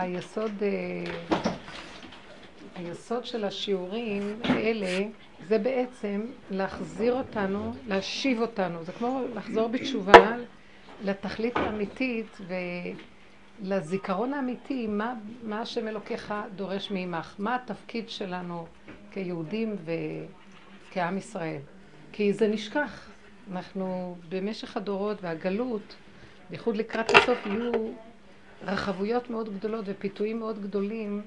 היסוד, אה, היסוד של השיעורים האלה זה בעצם להחזיר אותנו, להשיב אותנו. זה כמו לחזור בתשובה לתכלית האמיתית ולזיכרון האמיתי, מה, מה השם אלוקיך דורש מעמך, מה התפקיד שלנו כיהודים וכעם ישראל. כי זה נשכח. אנחנו במשך הדורות והגלות, בייחוד לקראת הסוף, יהיו רחבויות מאוד גדולות ופיתויים מאוד גדולים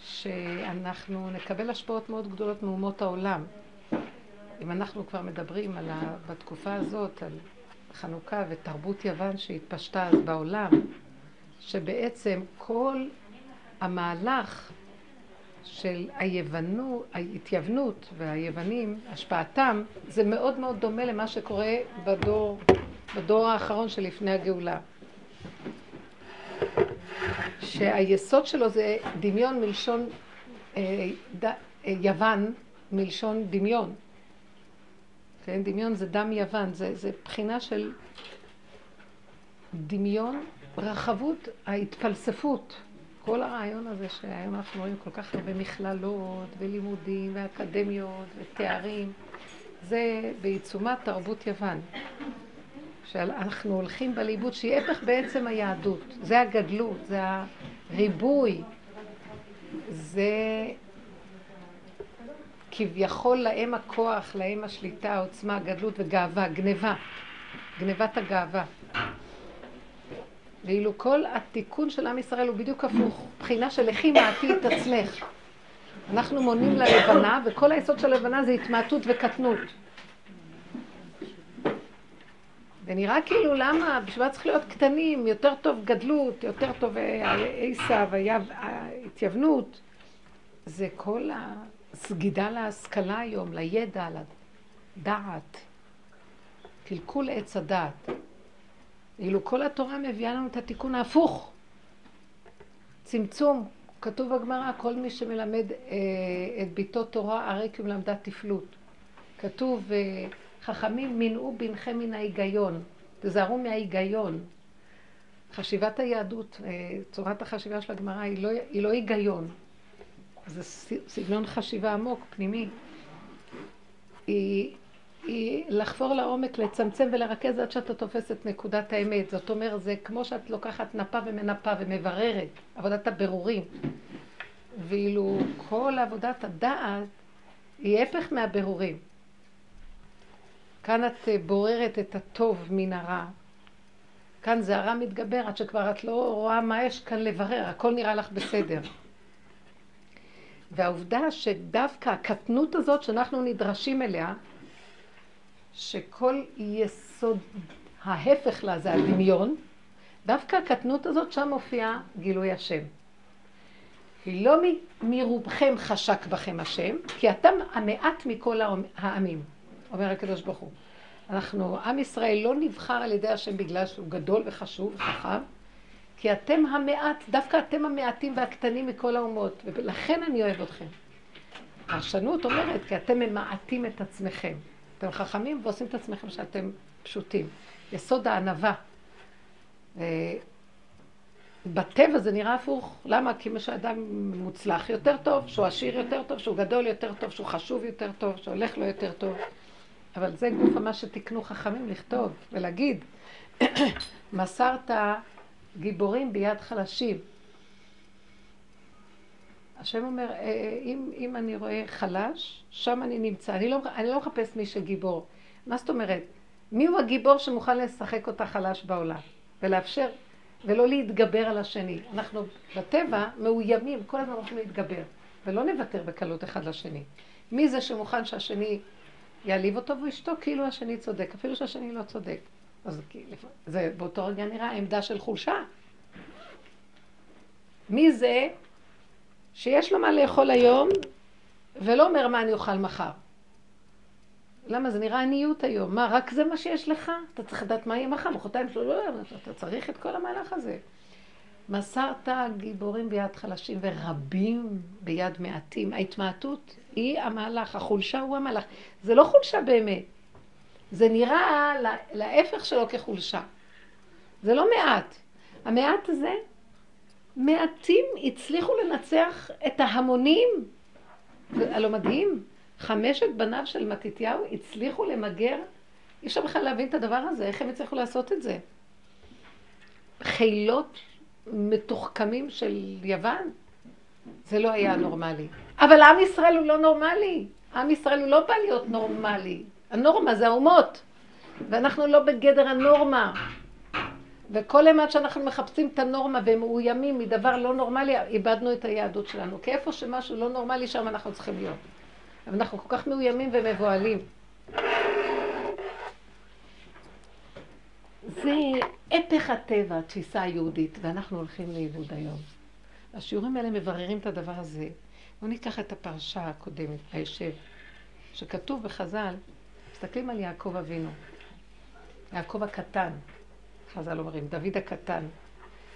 שאנחנו נקבל השפעות מאוד גדולות מאומות העולם. אם אנחנו כבר מדברים על ה... בתקופה הזאת על חנוכה ותרבות יוון שהתפשטה אז בעולם, שבעצם כל המהלך של היוונו, ההתייוונות והיוונים, השפעתם, זה מאוד מאוד דומה למה שקורה בדור, בדור האחרון שלפני הגאולה. שהיסוד שלו זה דמיון מלשון אה, אה, יוון, מלשון דמיון. כן, דמיון זה דם יוון, זה, זה בחינה של דמיון, רחבות, ההתפלספות. כל הרעיון הזה שהיום אנחנו רואים כל כך הרבה מכללות ולימודים ואקדמיות ותארים, זה בעיצומת תרבות יוון. שאנחנו הולכים בליבוד שהיא הפך בעצם היהדות. זה הגדלות, זה הריבוי, זה כביכול להם הכוח, להם השליטה, העוצמה, הגדלות וגאווה, גניבה, גניבת הגאווה. ואילו כל התיקון של עם ישראל הוא בדיוק הפוך, בחינה של לכי מעטי את עצמך. אנחנו מונים ללבנה, וכל היסוד של הלבנה זה התמעטות וקטנות. ונראה כאילו למה, בשביל מה צריך להיות קטנים, יותר טוב גדלות, יותר טוב עשיו, ההתייוונות. זה כל הסגידה להשכלה היום, לידע, לדעת. קלקול עץ הדעת. ואילו כל התורה מביאה לנו את התיקון ההפוך. צמצום, כתוב בגמרא, כל מי שמלמד אה, את ביתו תורה, הרי כי הוא מלמדה תפלות. כתוב, אה, חכמים מנעו בנכם מן ההיגיון, תזהרו מההיגיון. חשיבת היהדות, אה, צורת החשיבה של הגמרא היא לא, היא לא היגיון. זה סגנון חשיבה עמוק, פנימי. היא היא לחפור לעומק, לצמצם ולרכז עד שאתה תופס את נקודת האמת. זאת אומרת, זה כמו שאת לוקחת נפה ומנפה ומבררת, עבודת הבירורים. ואילו כל עבודת הדעת היא הפך מהבירורים. כאן את בוררת את הטוב מן הרע. כאן זה הרע מתגבר עד שכבר את לא רואה מה יש כאן לברר, הכל נראה לך בסדר. והעובדה שדווקא הקטנות הזאת שאנחנו נדרשים אליה, שכל יסוד ההפך לה זה הדמיון, דווקא הקטנות הזאת, שם מופיע גילוי השם. כי לא מרובכם חשק בכם השם, כי אתם המעט מכל העמים, אומר הקדוש ברוך הוא. אנחנו, עם ישראל לא נבחר על ידי השם בגלל שהוא גדול וחשוב וחכם, כי אתם המעט, דווקא אתם המעטים והקטנים מכל האומות, ולכן אני אוהב אתכם. פרשנות אומרת, כי אתם ממעטים את עצמכם. אתם חכמים ועושים את עצמכם שאתם פשוטים. יסוד הענווה. בטבע זה נראה הפוך. למה? כי מה שאדם מוצלח יותר טוב, שהוא עשיר יותר טוב, שהוא גדול יותר טוב, שהוא חשוב יותר טוב, שהולך לו יותר טוב. אבל זה גוף מה שתיקנו חכמים לכתוב ולהגיד, מסרת גיבורים ביד חלשים. השם אומר, אה, אה, אם, אם אני רואה חלש, שם אני נמצא. אני לא, אני לא מחפש מי שגיבור. מה זאת אומרת? מי הוא הגיבור שמוכן לשחק אותה חלש בעולם? ולאפשר, ולא להתגבר על השני. אנחנו בטבע מאוימים, כל הזמן הולכים להתגבר, ולא נוותר בקלות אחד לשני. מי זה שמוכן שהשני יעליב אותו והוא ישתוק כאילו השני צודק, אפילו שהשני לא צודק. אז זה באותו רגע נראה עמדה של חולשה. מי זה שיש לו מה לאכול היום, ולא אומר מה אני אוכל מחר. למה? זה נראה עניות היום. מה, רק זה מה שיש לך? אתה צריך לדעת מה יהיה מחר, מחרתיים שלו, לא, אתה צריך את כל המהלך הזה. מסרת גיבורים ביד חלשים ורבים ביד מעטים. ההתמעטות היא המהלך, החולשה הוא המהלך. זה לא חולשה באמת. זה נראה להפך שלו כחולשה. זה לא מעט. המעט הזה מעטים הצליחו לנצח את ההמונים. הלא מדהים, חמשת בניו של מתתיהו הצליחו למגר, אי אפשר בכלל להבין את הדבר הזה, איך הם הצליחו לעשות את זה? חילות מתוחכמים של יוון, זה לא היה נורמלי. אבל עם ישראל הוא לא נורמלי. עם ישראל הוא לא בא להיות נורמלי. הנורמה זה האומות, ואנחנו לא בגדר הנורמה. וכל אימת שאנחנו מחפשים את הנורמה ומאוימים מדבר לא נורמלי, איבדנו את היהדות שלנו. כי איפה שמשהו לא נורמלי, שם אנחנו צריכים להיות. אבל אנחנו כל כך מאוימים ומבוהלים. זה הפך הטבע, התפיסה היהודית, ואנחנו הולכים לאיבוד היום. השיעורים האלה מבררים את הדבר הזה. בואו ניקח את הפרשה הקודמת, הישב, שכתוב בחז"ל, מסתכלים על יעקב אבינו, יעקב הקטן, חז"ל אומרים, דוד הקטן.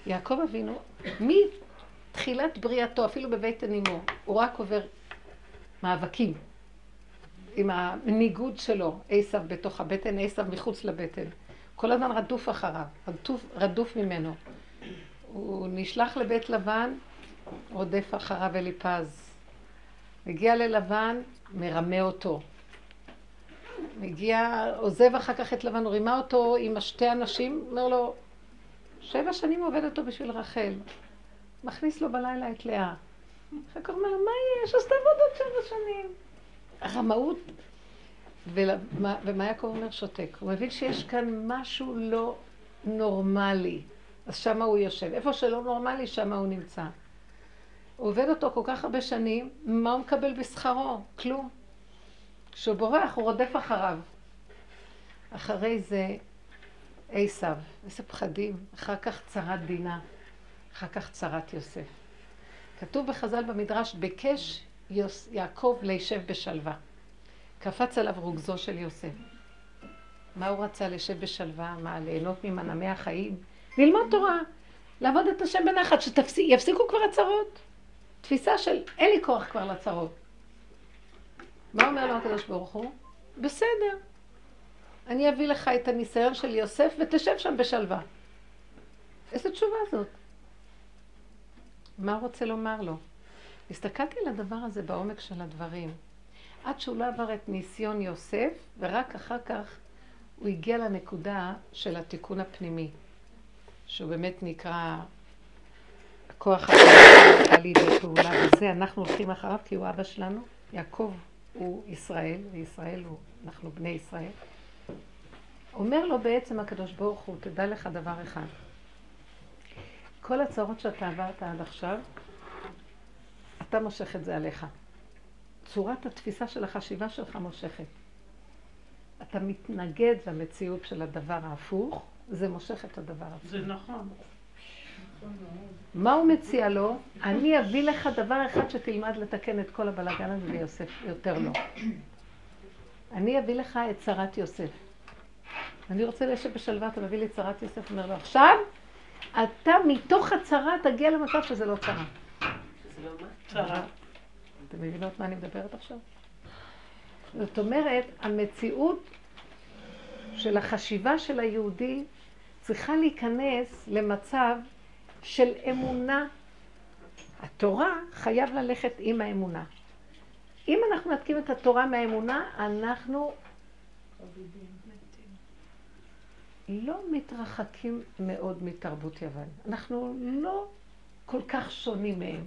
יעקב אבינו, מתחילת בריאתו, אפילו בבטן אמו, הוא רק עובר מאבקים עם הניגוד שלו, עשב בתוך הבטן, עשב מחוץ לבטן. כל הזמן רדוף אחריו, רדוף, רדוף ממנו. הוא נשלח לבית לבן, רודף אחריו אליפז. מגיע ללבן, מרמה אותו. מגיע, עוזב אחר כך את לבן, רימה אותו עם השתי אנשים, אומר לו, שבע שנים עובד אותו בשביל רחל. מכניס לו בלילה את לאה. אחר כך אומר לו, מה יש? אז תעבוד עוד שבע שנים. הרמאות. ומה, ומה יעקב אומר? שותק. הוא מבין שיש כאן משהו לא נורמלי. אז שמה הוא יושב. איפה שלא נורמלי, שמה הוא נמצא. הוא עובד אותו כל כך הרבה שנים, מה הוא מקבל בשכרו? כלום. כשהוא בורח, הוא רודף אחריו. אחרי זה עשיו, איזה פחדים. אחר כך צרת דינה, אחר כך צרת יוסף. כתוב בחז"ל במדרש, ביקש יוס, יעקב לישב בשלווה. קפץ עליו רוגזו של יוסף. מה הוא רצה לשב בשלווה? מה, ליהנות ממנעמי החיים? ללמוד תורה, לעבוד את השם בנחת, שיפסיקו כבר הצרות. תפיסה של אין לי כוח כבר לצרות. מה אומר לו הקדוש ברוך הוא? בסדר, אני אביא לך את הניסיון של יוסף ותשב שם בשלווה. איזה תשובה זאת? מה רוצה לומר לו? הסתכלתי על הדבר הזה בעומק של הדברים. עד שהוא לא עבר את ניסיון יוסף, ורק אחר כך הוא הגיע לנקודה של התיקון הפנימי, שהוא באמת נקרא הפנימי לידי פעולה, וזה אנחנו הולכים אחריו כי הוא אבא שלנו, יעקב הוא ישראל, וישראל הוא, אנחנו בני ישראל. אומר לו בעצם הקדוש ברוך הוא, תדע לך דבר אחד. כל הצרות שאתה עברת עד עכשיו, אתה מושך את זה עליך. צורת התפיסה של החשיבה שלך מושכת. אתה מתנגד למציאות של הדבר ההפוך, זה מושך את הדבר הזה. זה נכון. מה הוא מציע לו? אני אביא לך דבר אחד שתלמד לתקן את כל הבלאגן הזה ויוסף יותר לא. אני אביא לך את צרת יוסף. אני רוצה לשבת בשלווה, אתה מביא לי את צרת יוסף, אומר לו, עכשיו אתה מתוך הצרה תגיע למצב שזה לא צרה. זה לא מה? צרה. אתם מבינות מה אני מדברת עכשיו? זאת אומרת, המציאות של החשיבה של היהודי צריכה להיכנס למצב של אמונה. התורה חייב ללכת עם האמונה. אם אנחנו נתקים את התורה מהאמונה, אנחנו לא מתרחקים מאוד מתרבות יוון. אנחנו לא כל כך שונים מהם.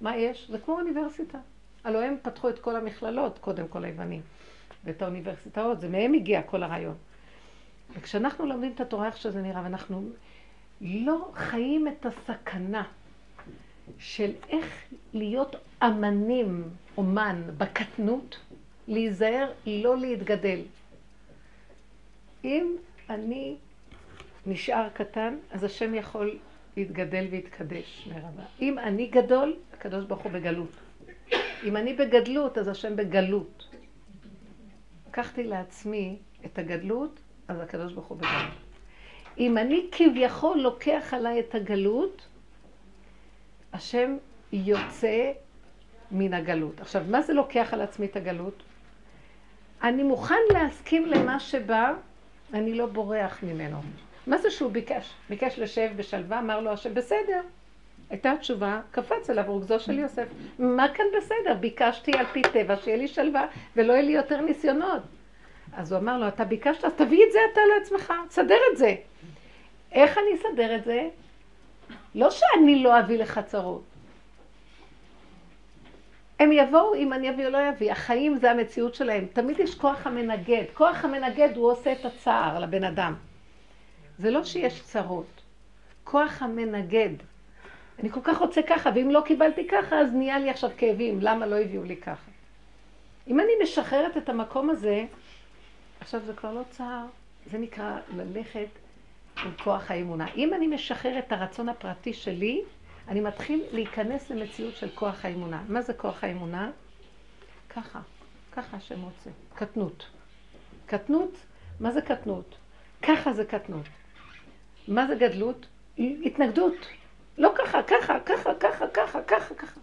מה יש? זה כמו אוניברסיטה. הלוא הם פתחו את כל המכללות, קודם כל היוונים, ואת האוניברסיטאות, זה מהם הגיע כל הרעיון. וכשאנחנו לומדים את התורה איך שזה נראה, ואנחנו לא חיים את הסכנה של איך להיות אמנים, אומן, בקטנות, להיזהר לא להתגדל. אם אני נשאר קטן, אז השם יכול להתגדל ויתקדש לרבה. אם אני גדול, הקדוש ברוך הוא בגלות. אם אני בגדלות, אז השם בגלות. לקחתי לעצמי את הגדלות, אז הקדוש ברוך הוא בגלות. אם אני כביכול לוקח עליי את הגלות, השם יוצא מן הגלות. עכשיו, מה זה לוקח על עצמי את הגלות? אני מוכן להסכים למה שבא, אני לא בורח ממנו. מה זה שהוא ביקש? ביקש לשב בשלווה, אמר לו השם, בסדר, הייתה התשובה, קפץ אליו רוגזו של יוסף. מה כאן בסדר? ביקשתי על פי טבע שיהיה לי שלווה ולא יהיה לי יותר ניסיונות. אז הוא אמר לו, אתה ביקשת, אז תביא את זה אתה לעצמך, תסדר את זה. איך אני אסדר את זה? לא שאני לא אביא לך צרות. הם יבואו אם אני אביא או לא אביא. החיים זה המציאות שלהם. תמיד יש כוח המנגד. כוח המנגד הוא עושה את הצער לבן אדם. זה לא שיש צרות. כוח המנגד. אני כל כך רוצה ככה, ואם לא קיבלתי ככה, אז נהיה לי עכשיו כאבים. למה לא הביאו לי ככה? אם אני משחררת את המקום הזה, עכשיו זה כבר לא צער, זה נקרא ללכת עם כוח האמונה. אם אני משחרר את הרצון הפרטי שלי, אני מתחיל להיכנס למציאות של כוח האמונה. מה זה כוח האמונה? ככה, ככה השם רוצה. קטנות. קטנות, מה זה קטנות? ככה זה קטנות. מה זה גדלות? התנגדות. לא ככה, ככה, ככה, ככה, ככה, ככה, ככה.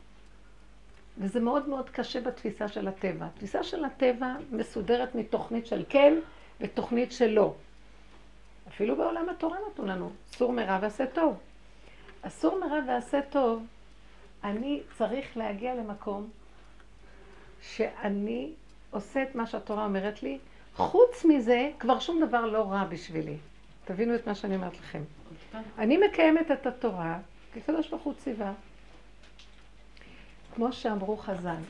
וזה מאוד מאוד קשה בתפיסה של הטבע. התפיסה של הטבע מסודרת מתוכנית של כן ותוכנית של לא. אפילו בעולם התורה נתנו לנו, סור מרע ועשה טוב. אסור מרע ועשה טוב, אני צריך להגיע למקום שאני עושה את מה שהתורה אומרת לי, חוץ מזה, כבר שום דבר לא רע בשבילי. תבינו את מה שאני אומרת לכם. אני מקיימת את התורה, כי קדוש ברוך הוא ציווה. כמו שאמרו חז"ל,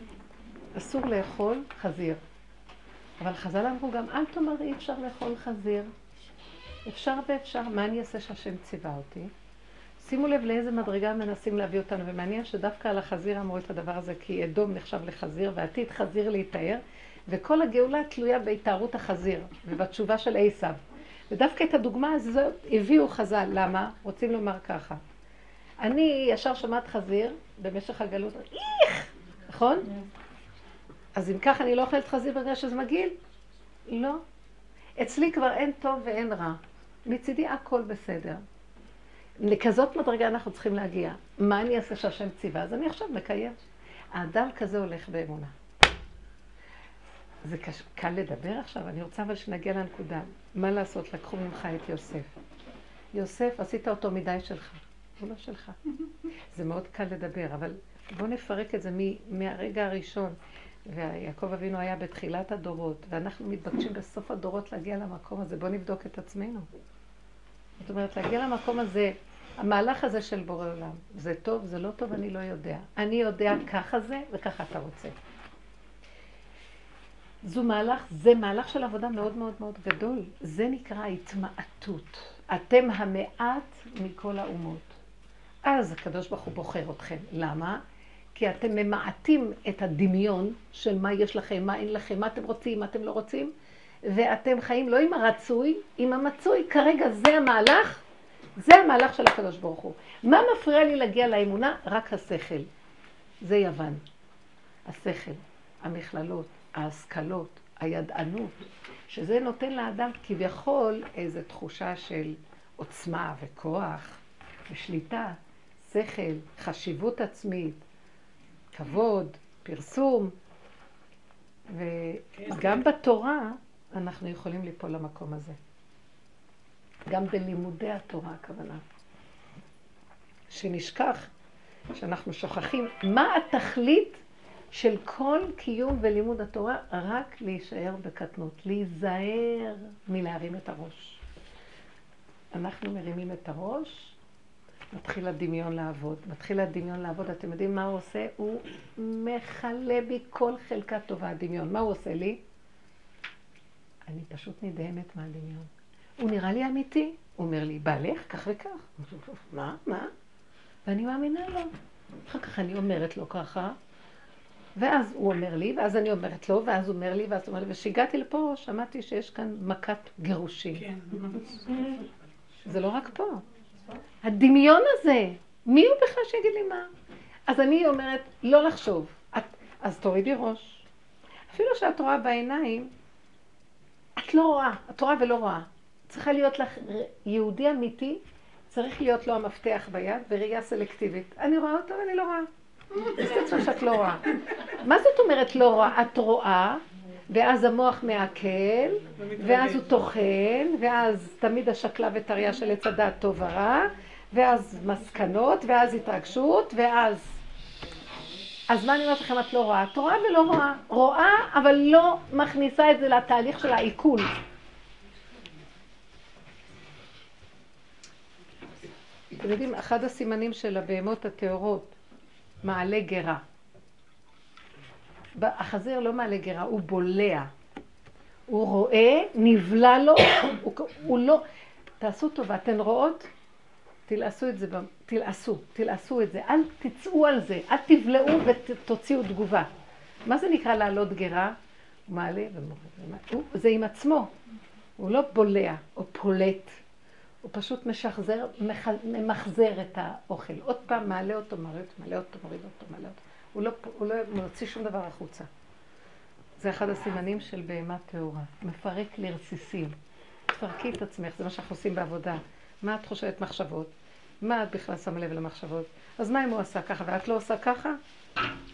אסור לאכול חזיר. אבל חז"ל אמרו גם, אל תאמר אי אפשר לאכול חזיר. אפשר ואפשר, מה אני אעשה שהשם ציווה אותי? שימו לב לאיזה מדרגה מנסים להביא אותנו, ומעניין שדווקא על החזיר אמרו את הדבר הזה, כי אדום נחשב לחזיר, ועתיד חזיר להיטהר, וכל הגאולה תלויה בהתארות החזיר, ובתשובה של עשיו. ודווקא את הדוגמה הזאת הביאו חז"ל, למה? רוצים לומר ככה. אני ישר שומעת חזיר במשך הגלות, איך! נכון? אז אם ככה אני לא אוכלת חזיר בגלל שזה מגעיל? לא. אצלי כבר אין טוב ואין רע. מצידי הכל בסדר. לכזאת מדרגה אנחנו צריכים להגיע. מה אני אעשה שהשם ציווה? אז אני עכשיו מקיים. האדם כזה הולך באמונה. זה קש... קל לדבר עכשיו, אני רוצה אבל שנגיע לנקודה. מה לעשות? לקחו ממך את יוסף. יוסף, עשית אותו מדי שלך. הוא לא שלך. זה מאוד קל לדבר, אבל בואו נפרק את זה מהרגע הראשון. ויעקב אבינו היה בתחילת הדורות, ואנחנו מתבקשים בסוף הדורות להגיע למקום הזה. בואו נבדוק את עצמנו. זאת אומרת, להגיע למקום הזה, המהלך הזה של בורא עולם, זה טוב, זה לא טוב, אני לא יודע. אני יודע ככה זה וככה אתה רוצה. זו מהלך, זה מהלך של עבודה מאוד מאוד מאוד גדול. זה נקרא התמעטות. אתם המעט מכל האומות. אז הקדוש ברוך הוא בוחר אתכם. למה? כי אתם ממעטים את הדמיון של מה יש לכם, מה אין לכם, מה אתם רוצים, מה אתם לא רוצים, ואתם חיים לא עם הרצוי, עם המצוי. כרגע זה המהלך, זה המהלך של הקדוש ברוך הוא. מה מפריע לי להגיע לאמונה? רק השכל. זה יוון. השכל, המכללות, ההשכלות, הידענות, שזה נותן לאדם כביכול איזו תחושה של עוצמה וכוח ושליטה, שכל, חשיבות עצמית, כבוד, פרסום, וגם בתורה אנחנו יכולים ליפול למקום הזה. גם בלימודי התורה הכוונה. שנשכח, שאנחנו שוכחים מה התכלית של כל קיום ולימוד התורה, רק להישאר בקטנות, להיזהר מלהרים את הראש. אנחנו מרימים את הראש, מתחיל הדמיון לעבוד. מתחיל הדמיון לעבוד, אתם יודעים מה הוא עושה? הוא מכלה בי כל חלקה טובה, הדמיון. מה הוא עושה לי? אני פשוט נדהמת מהדמיון. הוא נראה לי אמיתי. הוא אומר לי, בעלך, כך וכך. מה? מה? ואני מאמינה לו. אחר כך אני אומרת לו ככה, ואז הוא אומר לי, ואז אני אומרת לו, ואז הוא אומר לי, ואז הוא אומר לי, וכשהגעתי לפה, שמעתי שיש כאן מכת גירושים. כן. זה לא רק פה. הדמיון הזה, מי הוא בכלל שיגיד לי מה? אז אני אומרת, לא לחשוב. את, אז תורידי ראש. אפילו שאת רואה בעיניים, את לא רואה, את רואה ולא רואה. צריכה להיות לך, יהודי אמיתי, צריך להיות לו המפתח ביד וראייה סלקטיבית. אני רואה אותו ואני לא רואה. זה צריך שאת לא רואה. מה זאת אומרת לא רואה? את רואה, ואז המוח מעכל, ואז הוא טוחן, ואז תמיד השקלה וטריה של עץ הדעת טוב ורע, ואז מסקנות, ואז התרגשות, ואז... אז מה אני אומרת לכם, את לא רואה? את רואה ולא רואה. רואה, אבל לא מכניסה את זה לתהליך של העיכול. אתם יודעים, אחד הסימנים של הבהמות הטהורות, מעלה גרה. החזיר לא מעלה גרה, הוא בולע. הוא רואה, נבלע לו, הוא, הוא לא... תעשו טובה, אתן רואות? תלעשו את זה, תלעשו, תלעשו את זה, אל תצאו על זה, אל תבלעו ותוציאו תגובה. מה זה נקרא לעלות גרה? הוא מעלה ומורד. זה עם עצמו, הוא לא בולע או פולט, הוא פשוט משחזר, ממחזר את האוכל. עוד פעם מעלה אותו, אותו, מעלה אותו, מוריד אותו, מעלה אותו. הוא לא, הוא לא מוציא שום דבר החוצה. זה אחד הסימנים של בהמה טהורה. מפרק לרסיסים. תפרקי את עצמך, זה מה שאנחנו עושים בעבודה. מה את חושבת מחשבות? מה את בכלל שמה לב למחשבות? אז מה אם הוא עשה ככה ואת לא עושה ככה?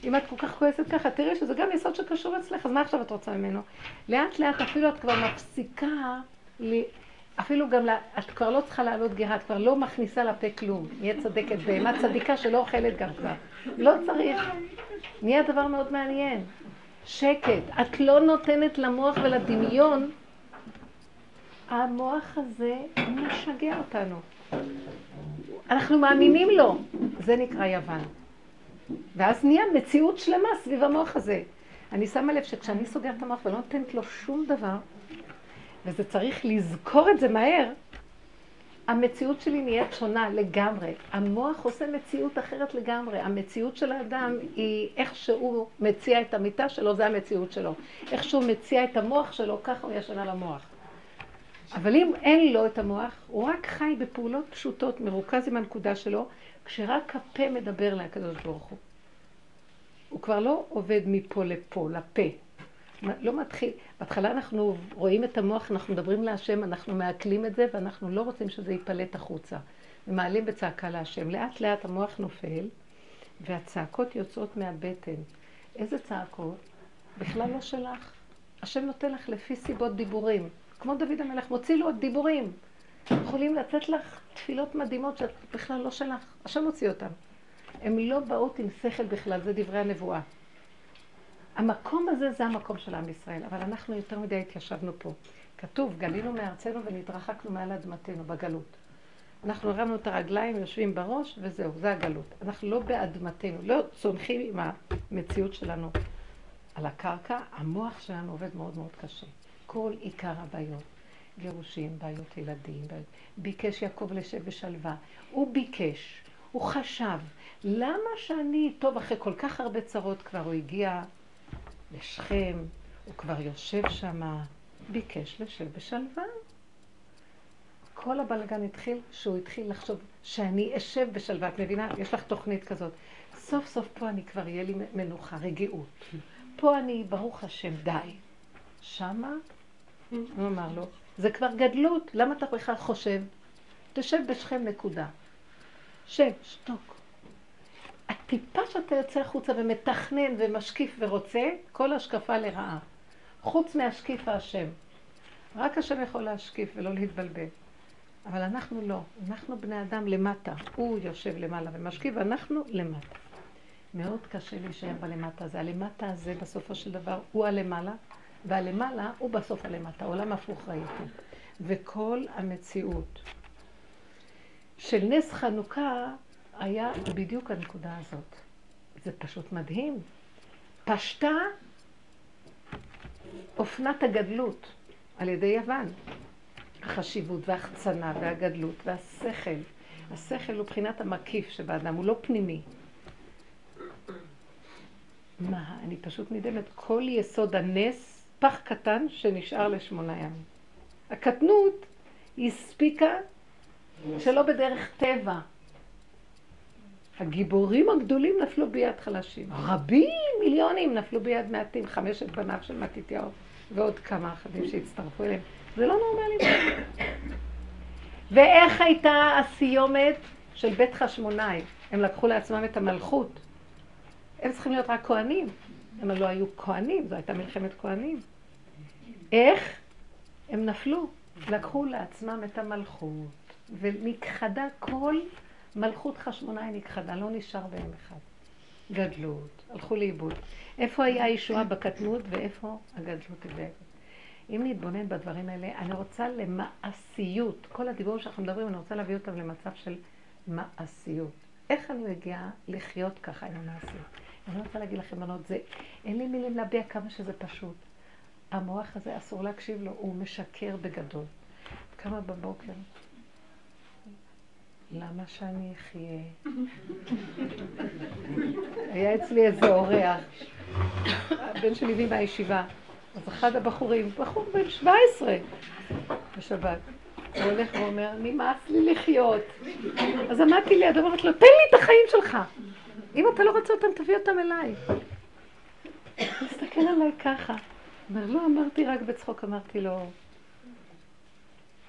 אם את כל כך כועסת ככה, תראי שזה גם יסוד שקשור אצלך, אז מה עכשיו את רוצה ממנו? לאט לאט אפילו את כבר מפסיקה, לי, אפילו גם, לה, את כבר לא צריכה לעלות גרה, את כבר לא מכניסה לפה כלום. נהיה צדקת בהמה צדיקה שלא אוכלת גם כבר. לא צריך. נהיה דבר מאוד מעניין. שקט. את לא נותנת למוח ולדמיון המוח הזה משגע אותנו. אנחנו מאמינים לו. זה נקרא יוון. ואז נהיה מציאות שלמה סביב המוח הזה. אני שמה לב שכשאני סוגרת את המוח ולא נותנת לו שום דבר, וזה צריך לזכור את זה מהר, המציאות שלי נהיית שונה לגמרי. המוח עושה מציאות אחרת לגמרי. המציאות של האדם היא איך שהוא מציע את המיטה שלו, זה המציאות שלו. איך שהוא מציע את המוח שלו, ככה הוא ישנה למוח. אבל אם אין לו את המוח, הוא רק חי בפעולות פשוטות, מרוכז עם הנקודה שלו, כשרק הפה מדבר לקדוש ברוך הוא. הוא כבר לא עובד מפה לפה, לפה. לא מתחיל, בהתחלה אנחנו רואים את המוח, אנחנו מדברים להשם, אנחנו מעכלים את זה, ואנחנו לא רוצים שזה ייפלט החוצה. ומעלים בצעקה להשם. לאט לאט המוח נופל, והצעקות יוצאות מהבטן. איזה צעקות? בכלל לא שלך. השם נותן לך לפי סיבות דיבורים. כמו דוד המלך, מוציא לו עוד דיבורים. יכולים לתת לך תפילות מדהימות שאת בכלל לא שלך. השם מוציא אותן. הן לא באות עם שכל בכלל, זה דברי הנבואה. המקום הזה זה המקום של עם ישראל, אבל אנחנו יותר מדי התיישבנו פה. כתוב, גלינו מארצנו ונתרחקנו מעל אדמתנו בגלות. אנחנו הרמנו את הרגליים, יושבים בראש, וזהו, זה הגלות. אנחנו לא באדמתנו, לא צונחים עם המציאות שלנו על הקרקע, המוח שלנו עובד מאוד מאוד קשה. כל עיקר הבעיות, גירושים, בעיות ילדים, בעיות... ביקש יעקב לשב בשלווה. הוא ביקש, הוא חשב, למה שאני, טוב, אחרי כל כך הרבה צרות כבר הוא הגיע לשכם, הוא כבר יושב שם, ביקש לשב בשלווה. כל הבלגן התחיל שהוא התחיל לחשוב שאני אשב בשלווה. את מבינה? יש לך תוכנית כזאת. סוף סוף פה אני כבר יהיה לי מנוחה, רגיעות. פה אני, ברוך השם, די. שמה, הוא אמר לו, זה כבר גדלות, למה אתה בכלל חושב? תשב בשכם נקודה. שב, שתוק. הטיפה שאתה יוצא החוצה ומתכנן ומשקיף ורוצה, כל השקפה לרעה. חוץ מהשקיף השם. רק השם יכול להשקיף ולא להתבלבל. אבל אנחנו לא, אנחנו בני אדם למטה. הוא יושב למעלה ומשקיף, ואנחנו למטה. מאוד קשה להישאר בלמטה הזה. הלמטה הזה בסופו של דבר הוא הלמעלה, והלמעלה הוא בסוף הלמטה. עולם הפוך ראיתי. וכל המציאות של נס חנוכה היה בדיוק הנקודה הזאת. זה פשוט מדהים. פשטה אופנת הגדלות על ידי יוון. החשיבות וההחצנה והגדלות והשכל. השכל הוא בחינת המקיף שבאדם, הוא לא פנימי. מה, אני פשוט נדהמת. כל יסוד הנס, פח קטן שנשאר לשמונה ימים. הקטנות הספיקה שלא בדרך טבע. הגיבורים הגדולים נפלו ביד חלשים. רבים, מיליונים, נפלו ביד מעטים, חמשת בניו של מתתיהו ועוד כמה אחדים שהצטרפו אליהם. זה לא נורמלי. ואיך הייתה הסיומת של בית חשמונאי? הם לקחו לעצמם את המלכות. הם צריכים להיות רק כהנים. הם לא היו כהנים, זו הייתה מלחמת כהנים. איך? הם נפלו. לקחו לעצמם את המלכות, ונכחדה כל מלכות חשמונאי נכחדה, לא נשאר בהם אחד. גדלות, הלכו לאיבוד. איפה היה הישועה בקטנות ואיפה הגדלות הבאה? אם נתבונן בדברים האלה, אני רוצה למעשיות. כל הדיבור שאנחנו מדברים, אני רוצה להביא אותם למצב של מעשיות. איך אני מגיעה לחיות ככה עם המעשיות? אני רוצה להגיד לכם, בנות, זה, אין לי מילים להביע כמה שזה פשוט. המוח הזה, אסור להקשיב לו, הוא משקר בגדול. קמה בבוקר, למה שאני אחיה? היה אצלי איזה אורח, הבן שלי הביא מהישיבה, אז אחד הבחורים, בחור בן 17 בשבת, הוא הולך ואומר, נמאס לי לחיות. אז עמדתי לידו ואומרת לו, תן לי את החיים שלך. אם אתה לא רוצה אותם, תביא אותם אליי. מסתכל עליי ככה. אומר, לא, אמרתי רק בצחוק, אמרתי לו,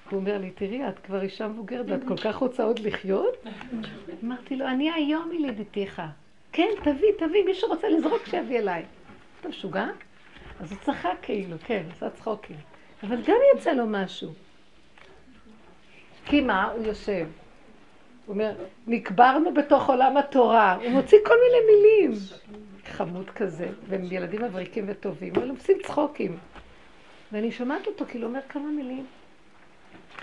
הוא אומר לי, תראי, את כבר אישה מבוגרת ואת כל כך רוצה עוד לחיות? אמרתי לו, אני היום ילידתיך. כן, תביא, תביא, מי שרוצה לזרוק שיביא אליי. אתה משוגע? אז הוא צחק כאילו, כן, עשה צחוקים. אבל גם יצא לו משהו. כי מה? הוא יושב. הוא אומר, נקברנו בתוך עולם התורה. הוא מוציא כל מיני מילים. חמוד כזה, והם ילדים מבריקים וטובים, אבל עושים צחוקים. ואני שומעת אותו כאילו אומר כמה מילים.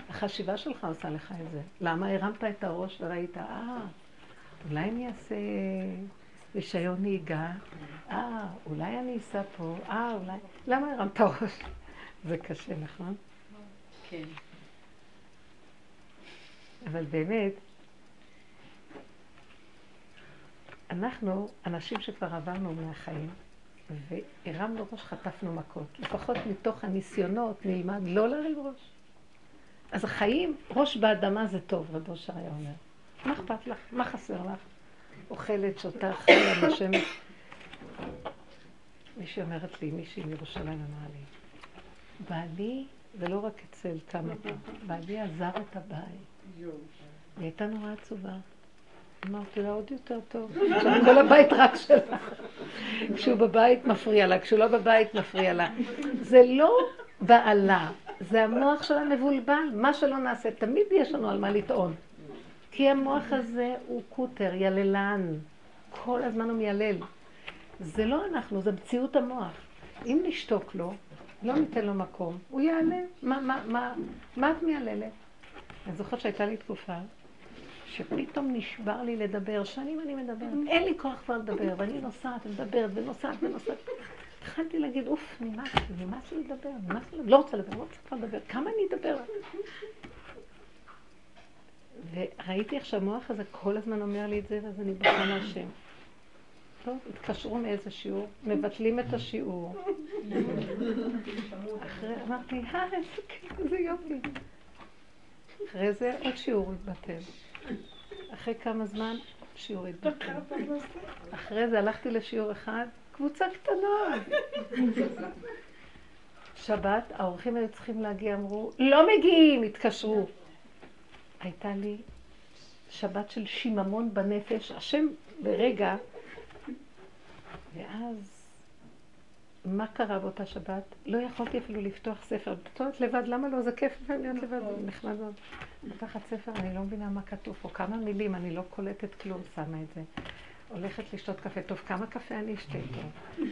החשיבה שלך עושה לך את זה. למה הרמת את הראש וראית, אה, אולי אני אעשה רישיון נהיגה, אה, אולי אני אסע פה, אה, אולי... למה הרמת ראש? זה קשה, נכון? כן. אבל באמת, אנחנו אנשים שכבר עברנו מהחיים, והרמנו ראש, חטפנו מכות. לפחות מתוך הניסיונות נלמד לא להרים ראש. אז החיים, ראש באדמה זה טוב, רב אושר היה אומר. מה אכפת לך? מה חסר לך? אוכלת, שותה, חיה, נושמת. מישהי אומרת לי, מישהי מירושלים אמרה לי, בעלי, ולא רק אצל כמה פעם, בעלי עזר את הבית. היא הייתה נורא עצובה. אמרתי לה, עוד יותר טוב. כל הבית רק שלה. כשהוא בבית מפריע לה, כשהוא לא בבית מפריע לה. זה לא בעלה, זה המוח שלה מבולבל. מה שלא נעשה, תמיד יש לנו על מה לטעון. כי המוח הזה הוא קוטר, יללן. כל הזמן הוא מיילל. זה לא אנחנו, זה מציאות המוח. אם נשתוק לו, לא ניתן לו מקום, הוא יעלה. מה, מה, מה, מה את מייללת? אני זוכרת שהייתה לי תקופה שפתאום נשבר לי לדבר, שנים אני מדברת, אין לי כוח כבר לדבר, ואני נוסעת ומדברת ונוסעת ונוסעת. התחלתי להגיד, אוף, נמאס לי, נמאס לי לדבר, נמאס לי, לא רוצה לדבר, לא רוצה כבר לדבר, כמה אני אדבר? וראיתי איך שהמוח הזה כל הזמן אומר לי את זה, ואז אני בוכה להשם. טוב, התקשרו מאיזה שיעור, מבטלים את השיעור. אחרי, אמרתי, אה, איזה יופי. אחרי זה עוד שיעור התבטל. אחרי כמה זמן שיעור התבטל. אחרי זה הלכתי לשיעור אחד, קבוצה קטנה. שבת, האורחים היו צריכים להגיע, אמרו, לא מגיעים, התקשרו. הייתה לי שבת של שיממון בנפש, השם ברגע, ואז מה קרה באותה שבת? לא יכולתי אפילו לפתוח ספר. בתור לבד, למה לא? זה כיף להיות לבד, נחמד מאוד. פותחת ספר, אני לא מבינה מה כתוב פה, כמה מילים, אני לא קולטת כלום, שמה את זה. הולכת לשתות קפה. טוב, כמה קפה אני אשתה איתו?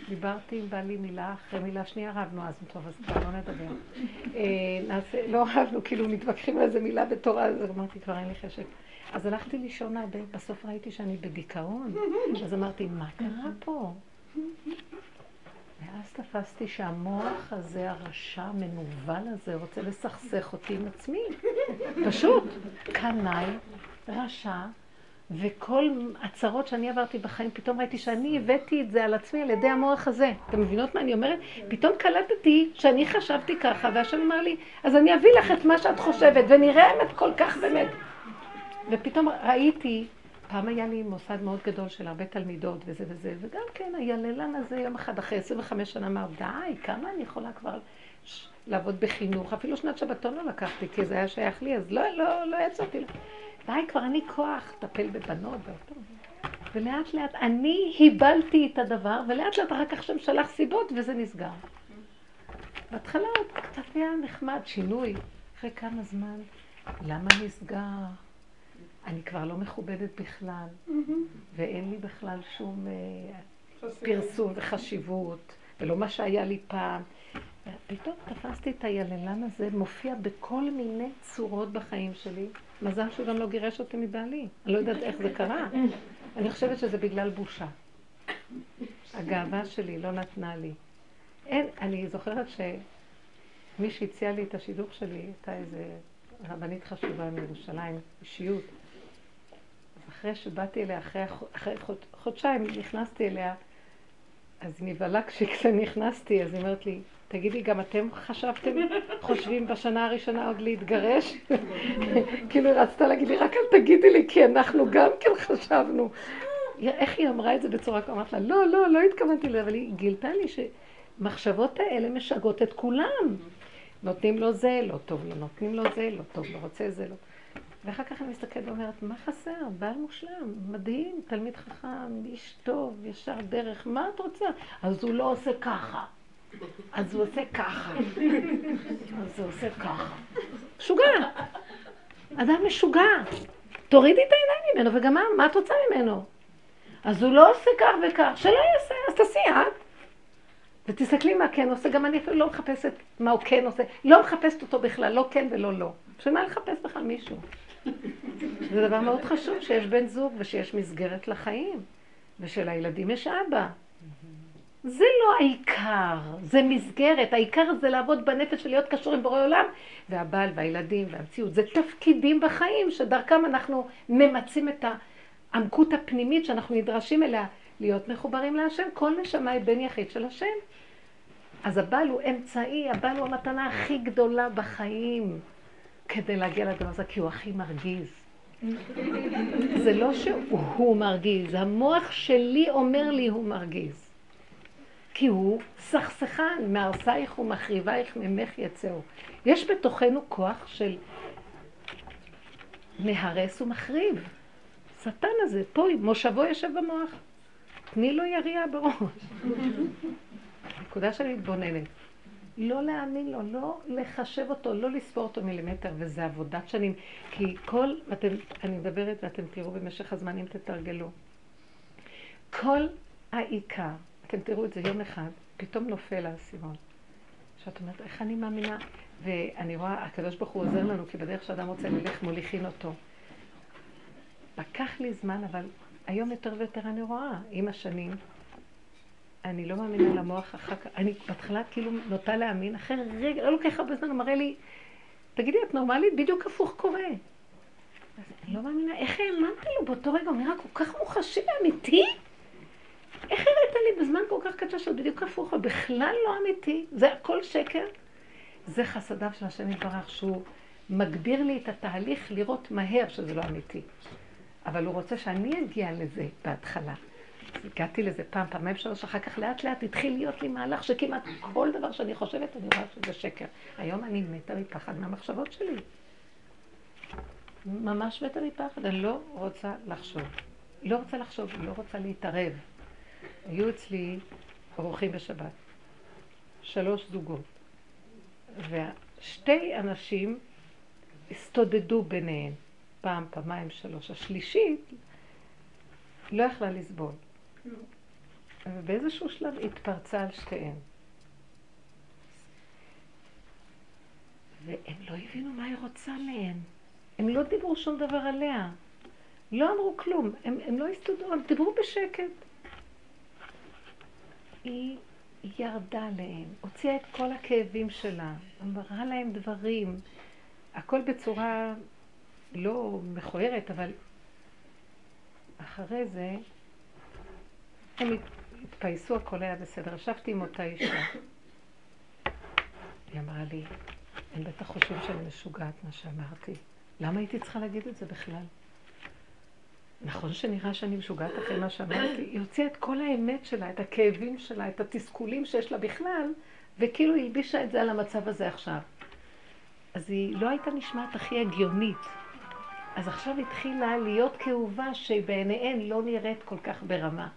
דיברתי עם בעלי מילה אחרי מילה שנייה, רבנו אז, טוב, אז כבר לא נדבר. נעשה, לא רבנו, כאילו מתווכחים על איזה מילה בתורה, אז אמרתי, כבר אין לי חשק. אז הלכתי לישון הרבה, בסוף ראיתי שאני בדיכאון. אז אמרתי, מה קרה פה? ואז תפסתי שהמוח הזה, הרשע, המנוול הזה, רוצה לסכסך אותי עם עצמי. פשוט. קנאי, רשע, וכל הצרות שאני עברתי בחיים, פתאום ראיתי שאני הבאתי את זה על עצמי על ידי המוח הזה. אתם מבינות מה אני אומרת? פתאום קלטתי שאני חשבתי ככה, והשם אמר לי, אז אני אביא לך את מה שאת חושבת, ונראה אמת כל כך באמת. ופתאום ראיתי פעם היה לי מוסד מאוד גדול של הרבה תלמידות וזה וזה, וגם כן היללן הזה יום אחד אחרי 25 שנה אמר, די, כמה אני יכולה כבר לעבוד בחינוך? אפילו שנת שבתון לא לקחתי, כי זה היה שייך לי, אז לא, לא, לא יצאתי. די, כבר אין לי כוח לטפל בבנות. ולאט לאט אני היבלתי את הדבר, ולאט לאט אחר כך השם שלח סיבות וזה נסגר. בהתחלה עוד קצת היה נחמד, שינוי. אחרי כמה זמן, למה נסגר? אני כבר לא מכובדת בכלל, ואין לי בכלל שום אה, פרסום וחשיבות, ולא מה שהיה לי פעם. פתאום תפסתי את היללן הזה, מופיע בכל מיני צורות בחיים שלי. מזל שהוא גם לא גירש אותי מבעלי. אני לא יודעת איך זה קרה. אני חושבת שזה בגלל בושה. הגאווה שלי לא נתנה לי. אין, אני זוכרת שמי שהציע לי את השידוך שלי הייתה איזה רבנית חשובה מירושלים, אישיות. אחרי שבאתי אליה, אחרי, אחרי חוד, חודשיים נכנסתי אליה, אז נבהלה כשנכנסתי, אז היא אומרת לי, תגידי, גם אתם חשבתם, חושבים בשנה הראשונה עוד להתגרש? כאילו היא רצתה להגיד לי, רק אל תגידי לי, כי אנחנו גם כן חשבנו. איך היא אמרה את זה בצורה כזאת? אמרת לה, לא, לא, לא התכוונתי לזה, אבל היא גילתה לי שמחשבות האלה משגעות את כולם. נותנים לו זה, לא טוב לא נותנים לו זה, לא טוב, לא רוצה זה, לא... ואחר כך אני מסתכלת ואומרת, מה חסר? בעל מושלם, מדהים, תלמיד חכם, איש טוב, ישר דרך, מה את רוצה? אז הוא לא עושה ככה. אז הוא עושה ככה. אז הוא עושה ככה. משוגע. אדם משוגע. תורידי את העיניים ממנו, וגם מה, מה את רוצה ממנו? אז הוא לא עושה כך וכך, שלא יעשה, אז תעשי את. ותסתכלי מה כן עושה, גם אני אפילו לא מחפשת מה הוא כן עושה, לא מחפשת אותו בכלל, לא כן ולא לא. בשביל מה לחפש בכלל מישהו? זה דבר מאוד חשוב, שיש בן זוג ושיש מסגרת לחיים, ושלילדים יש אבא. זה לא העיקר, זה מסגרת. העיקר זה לעבוד בנפש ולהיות קשור עם בורא עולם, והבעל והילדים והמציאות. זה תפקידים בחיים שדרכם אנחנו ממצים את העמקות הפנימית שאנחנו נדרשים אליה, להיות מחוברים להשם. כל נשמה היא בן יחיד של השם. אז הבעל הוא אמצעי, הבעל הוא המתנה הכי גדולה בחיים כדי להגיע לדבר הזה, כי הוא הכי מרגיז. זה לא שהוא מרגיז, המוח שלי אומר לי הוא מרגיז. כי הוא סכסכן, מהרסייך ומחריבייך ממך יצאו. יש בתוכנו כוח של מהרס ומחריב. שטן הזה, פה מושבו יושב במוח. תני לו יריעה בראש. נקודה שאני מתבוננת. לא להאמין לו, לא לחשב אותו, לא לספור אותו מילימטר, וזה עבודת שנים. כי כל, ואתם, אני מדברת ואתם תראו במשך הזמן אם תתרגלו. כל העיקר אתם תראו את זה יום אחד, פתאום נופל האסימון. שאת אומרת, איך אני מאמינה? ואני רואה, הקדוש ברוך הוא עוזר לנו, כי בדרך שאדם רוצה ללך, מוליכין אותו. לקח לי זמן, אבל היום יותר ויותר אני רואה, עם השנים, אני לא מאמינה למוח אחר כך, אני בהתחלה כאילו נוטה להאמין, אחרי רגע, לא לוקח הרבה זמן, הוא מראה לי, תגידי, את נורמלית? בדיוק הפוך קורה. אז אני לא מאמינה, איך האמנתי לו באותו רגע, הוא נראה כל כך מוחשי ואמיתי? איך הראת לי בזמן כל כך קצר שזה בדיוק הפוך, בכלל לא אמיתי, זה הכל שקר? זה חסדיו של השם יתברך, שהוא מגביר לי את התהליך לראות מהר שזה לא אמיתי. אבל הוא רוצה שאני אגיע לזה בהתחלה. הגעתי לזה פעם, פעמיים, שלוש, אחר כך לאט לאט התחיל להיות לי מהלך שכמעט כל דבר שאני חושבת, אני רואה שזה שקר. היום אני מתה מפחד מהמחשבות שלי. ממש מתה מפחד, אני לא רוצה לחשוב. לא רוצה לחשוב, לא רוצה להתערב. היו אצלי אורחים בשבת, שלוש זוגות, ושתי אנשים הסתודדו ביניהם, פעם, פעמיים, שלוש. השלישית לא יכלה לסבול. ובאיזשהו שלב התפרצה על שתיהן. והם לא הבינו מה היא רוצה מהם. הם לא דיברו שום דבר עליה. לא אמרו כלום. הם, הם לא הסתדרו, הם דיברו בשקט. היא ירדה עליהם, הוציאה את כל הכאבים שלה, אמרה להם דברים, הכל בצורה לא מכוערת, אבל אחרי זה הם התפייסו, הכל היה בסדר. ישבתי עם אותה אישה. היא אמרה לי, הם בטח חושבים שאני משוגעת מה שאמרתי. למה הייתי צריכה להגיד את זה בכלל? נכון שנראה שאני משוגעת אחרי מה שאמרתי? היא הוציאה את כל האמת שלה, את הכאבים שלה, את התסכולים שיש לה בכלל, וכאילו היא הלבישה את זה על המצב הזה עכשיו. אז היא לא הייתה נשמעת הכי הגיונית. אז עכשיו התחילה להיות כאובה שבעיניהן לא נראית כל כך ברמה.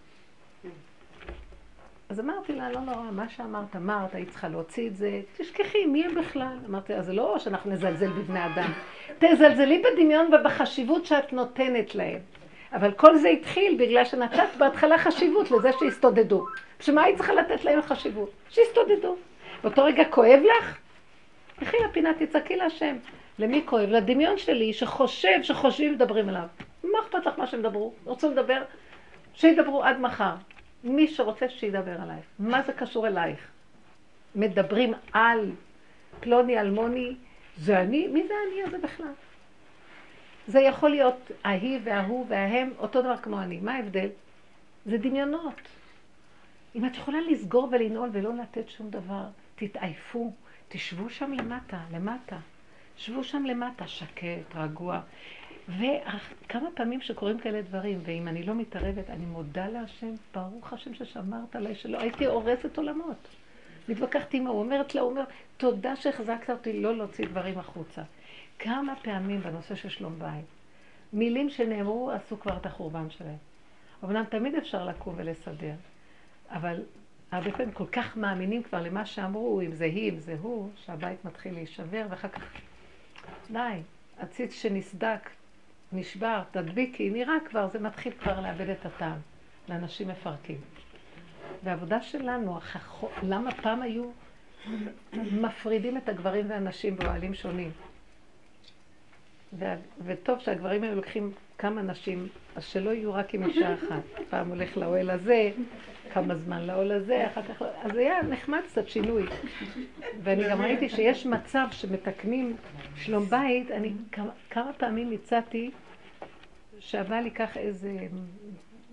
אז אמרתי לה, לא נורא, מה שאמרת, אמרת, היית צריכה להוציא את זה, תשכחי, מי הם בכלל? אמרתי לה, זה לא שאנחנו נזלזל בבני אדם. תזלזלי בדמיון ובחשיבות שאת נותנת להם. אבל כל זה התחיל בגלל שנתת בהתחלה חשיבות לזה שהסתודדו. בשביל מה היית צריכה לתת להם חשיבות? שהסתודדו. באותו רגע כואב לך? לכי לפינה, תצעקי להשם. למי כואב? לדמיון שלי, שחושב, שחושבים, מדברים אליו. מה אכפת לך מה שהם דברו? רוצים לדבר? שידברו עד מחר. מי שרוצה שידבר עלייך. מה זה קשור אלייך? מדברים על פלוני אלמוני, זה אני? מי זה אני הזה בכלל? זה יכול להיות ההיא וההוא וההם, אותו דבר כמו אני. מה ההבדל? זה דמיונות. אם את יכולה לסגור ולנעול ולא לתת שום דבר, תתעייפו, תשבו שם למטה, למטה. שבו שם למטה, שקט, רגוע. וכמה פעמים שקורים כאלה דברים, ואם אני לא מתערבת, אני מודה להשם, ברוך השם ששמרת עליי, שלא הייתי הורסת עולמות. מתווכחת עם הוא אומרת לה, הוא אומר, תודה שהחזקת אותי לא להוציא דברים החוצה. כמה פעמים בנושא של שלום בית, מילים שנאמרו עשו כבר את החורבן שלהם. אמנם תמיד אפשר לקום ולסדר, אבל הרבה פעמים כל כך מאמינים כבר למה שאמרו, אם זה היא, אם זה הוא, שהבית מתחיל להישבר, ואחר כך, די, הציץ שנסדק, נשבר, תדביקי, נראה כבר, זה מתחיל כבר לאבד את הטעם. לאנשים מפרקים. והעבודה שלנו, החכו, למה פעם היו מפרידים את הגברים והנשים באוהלים שונים? ו... וטוב שהגברים היו לוקחים כמה נשים, אז שלא יהיו רק עם אישה אחת. פעם הולך לאוהל הזה, כמה זמן לאוהל הזה, אחר כך... אז היה נחמד קצת שינוי. ואני גם ראיתי שיש מצב שמתקנים שלום בית, אני כמה, פעמים הצעתי שהבעל ייקח איזה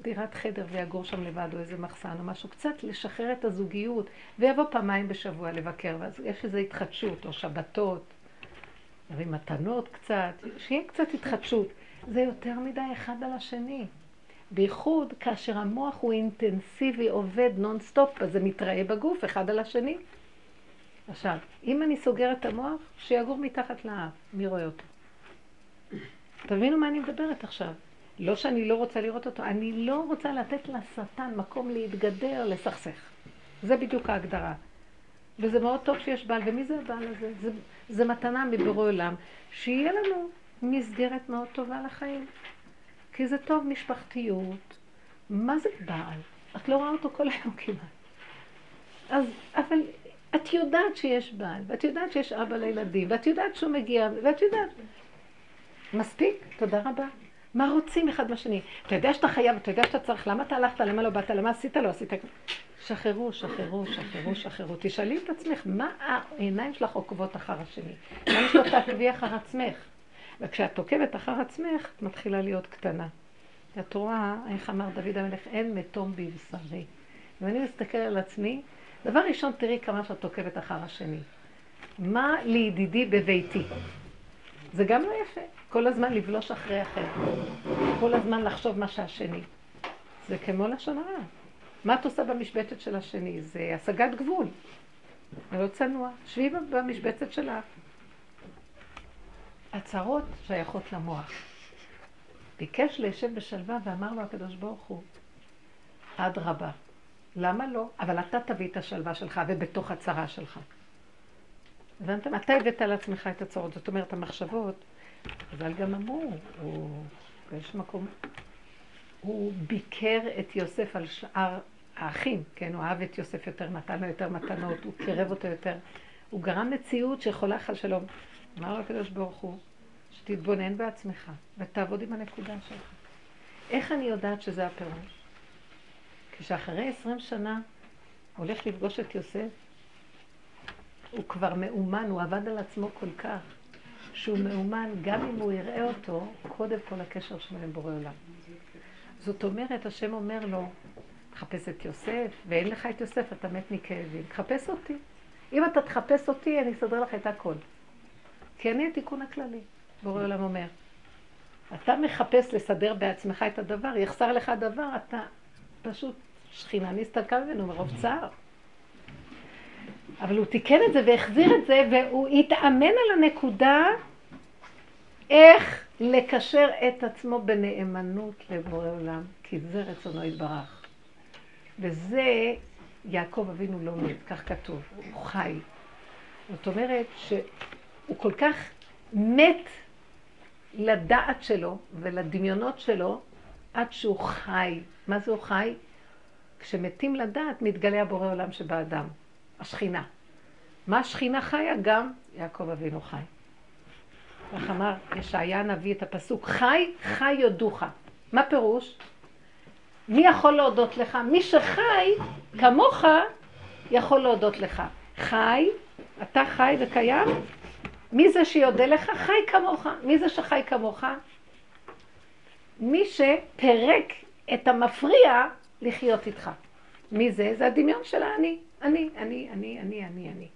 דירת חדר ויגור שם לבד, או איזה מחסן או משהו, קצת לשחרר את הזוגיות, ויבוא פעמיים בשבוע לבקר, ואז יש איזו התחדשות, או שבתות, יביא מתנות קצת, שיהיה קצת התחדשות. זה יותר מדי אחד על השני. בייחוד כאשר המוח הוא אינטנסיבי, עובד נונסטופ, אז זה מתראה בגוף אחד על השני. עכשיו, אם אני סוגרת את המוח, שיגור מתחת לאף, מי רואה אותו? תבינו מה אני מדברת עכשיו. לא שאני לא רוצה לראות אותו, אני לא רוצה לתת לשטן מקום להתגדר, לסכסך. זה בדיוק ההגדרה. וזה מאוד טוב שיש בעל, ומי זה הבעל הזה? זה, זה מתנה מבורא עולם, שיהיה לנו מסגרת מאוד טובה לחיים. כי זה טוב משפחתיות. מה זה בעל? את לא רואה אותו כל היום כמעט. אז, אבל את יודעת שיש בעל, ואת יודעת שיש אבא לילדים, ואת יודעת שהוא מגיע, ואת יודעת... מספיק? תודה רבה. מה רוצים אחד בשני? אתה יודע שאתה חייב, אתה יודע שאתה צריך, למה אתה הלכת, למה לא באת, למה עשית, לא עשית. שחררו, שחררו, שחררו, שחררו. תשאלי את עצמך, מה העיניים שלך עוקבות אחר השני? למה שלא תעקבי אחר עצמך? וכשאת עוקבת אחר עצמך, את מתחילה להיות קטנה. את רואה, איך אמר דוד המלך, אין מתום בבשרי. אם אני מסתכל על עצמי, דבר ראשון, תראי כמה שאת עוקבת אחר השני. מה לידידי בביתי? זה גם לא יפה. כל הזמן לבלוש אחרי אחר. כל הזמן לחשוב מה שהשני. זה כמו לשון הרע. מה את עושה במשבצת של השני? זה השגת גבול. זה לא צנוע. שבי במשבצת שלך. הצהרות שייכות למוח. ביקש לישב בשלווה ואמר לו הקדוש ברוך הוא, אדרבה, למה לא? אבל אתה תביא את השלווה שלך ובתוך הצרה שלך. הבנתם? אתה הבאת על עצמך את הצרות. זאת אומרת, המחשבות חז"ל גם אמרו, הוא, יש מקום, הוא ביקר את יוסף על שאר האחים, כן, הוא אהב את יוסף יותר, נתן לו יותר מתנות, הוא קירב אותו יותר, הוא גרם מציאות שיכולה על שלום. אמר הקדוש ברוך הוא, שתתבונן בעצמך ותעבוד עם הנקודה שלך. איך אני יודעת שזה הפירוש? כשאחרי עשרים שנה הולך לפגוש את יוסף, הוא כבר מאומן, הוא עבד על עצמו כל כך. שהוא מאומן, גם אם הוא יראה אותו, קודם כל הקשר שלו עם בורא עולם. זאת אומרת, השם אומר לו, תחפש את יוסף, ואין לך את יוסף, אתה מת מכאבים. תחפש אותי. אם אתה תחפש אותי, אני אסדר לך את הכל. כי אני התיקון הכללי, בורא עולם אומר. אתה מחפש לסדר בעצמך את הדבר, יחסר לך הדבר, אתה פשוט שכינה נסתלקה ממנו מרוב צער. אבל הוא תיקן את זה והחזיר את זה, והוא התאמן על הנקודה איך לקשר את עצמו בנאמנות לבורא עולם, כי זה רצונו יתברך. וזה יעקב אבינו לא מת, כך כתוב, הוא חי. זאת אומרת שהוא כל כך מת לדעת שלו ולדמיונות שלו עד שהוא חי. מה זה הוא חי? כשמתים לדעת מתגלה הבורא עולם שבאדם, השכינה. מה השכינה חיה? גם יעקב אבינו חי. כך אמר ישעיה הנביא את הפסוק, חי, חי יודוך. מה פירוש? מי יכול להודות לך? מי שחי כמוך יכול להודות לך. חי, אתה חי וקיים, מי זה שיודה לך? חי כמוך. מי זה שחי כמוך? מי שפרק את המפריע לחיות איתך. מי זה? זה הדמיון של האני. אני, אני, אני, אני, אני, אני.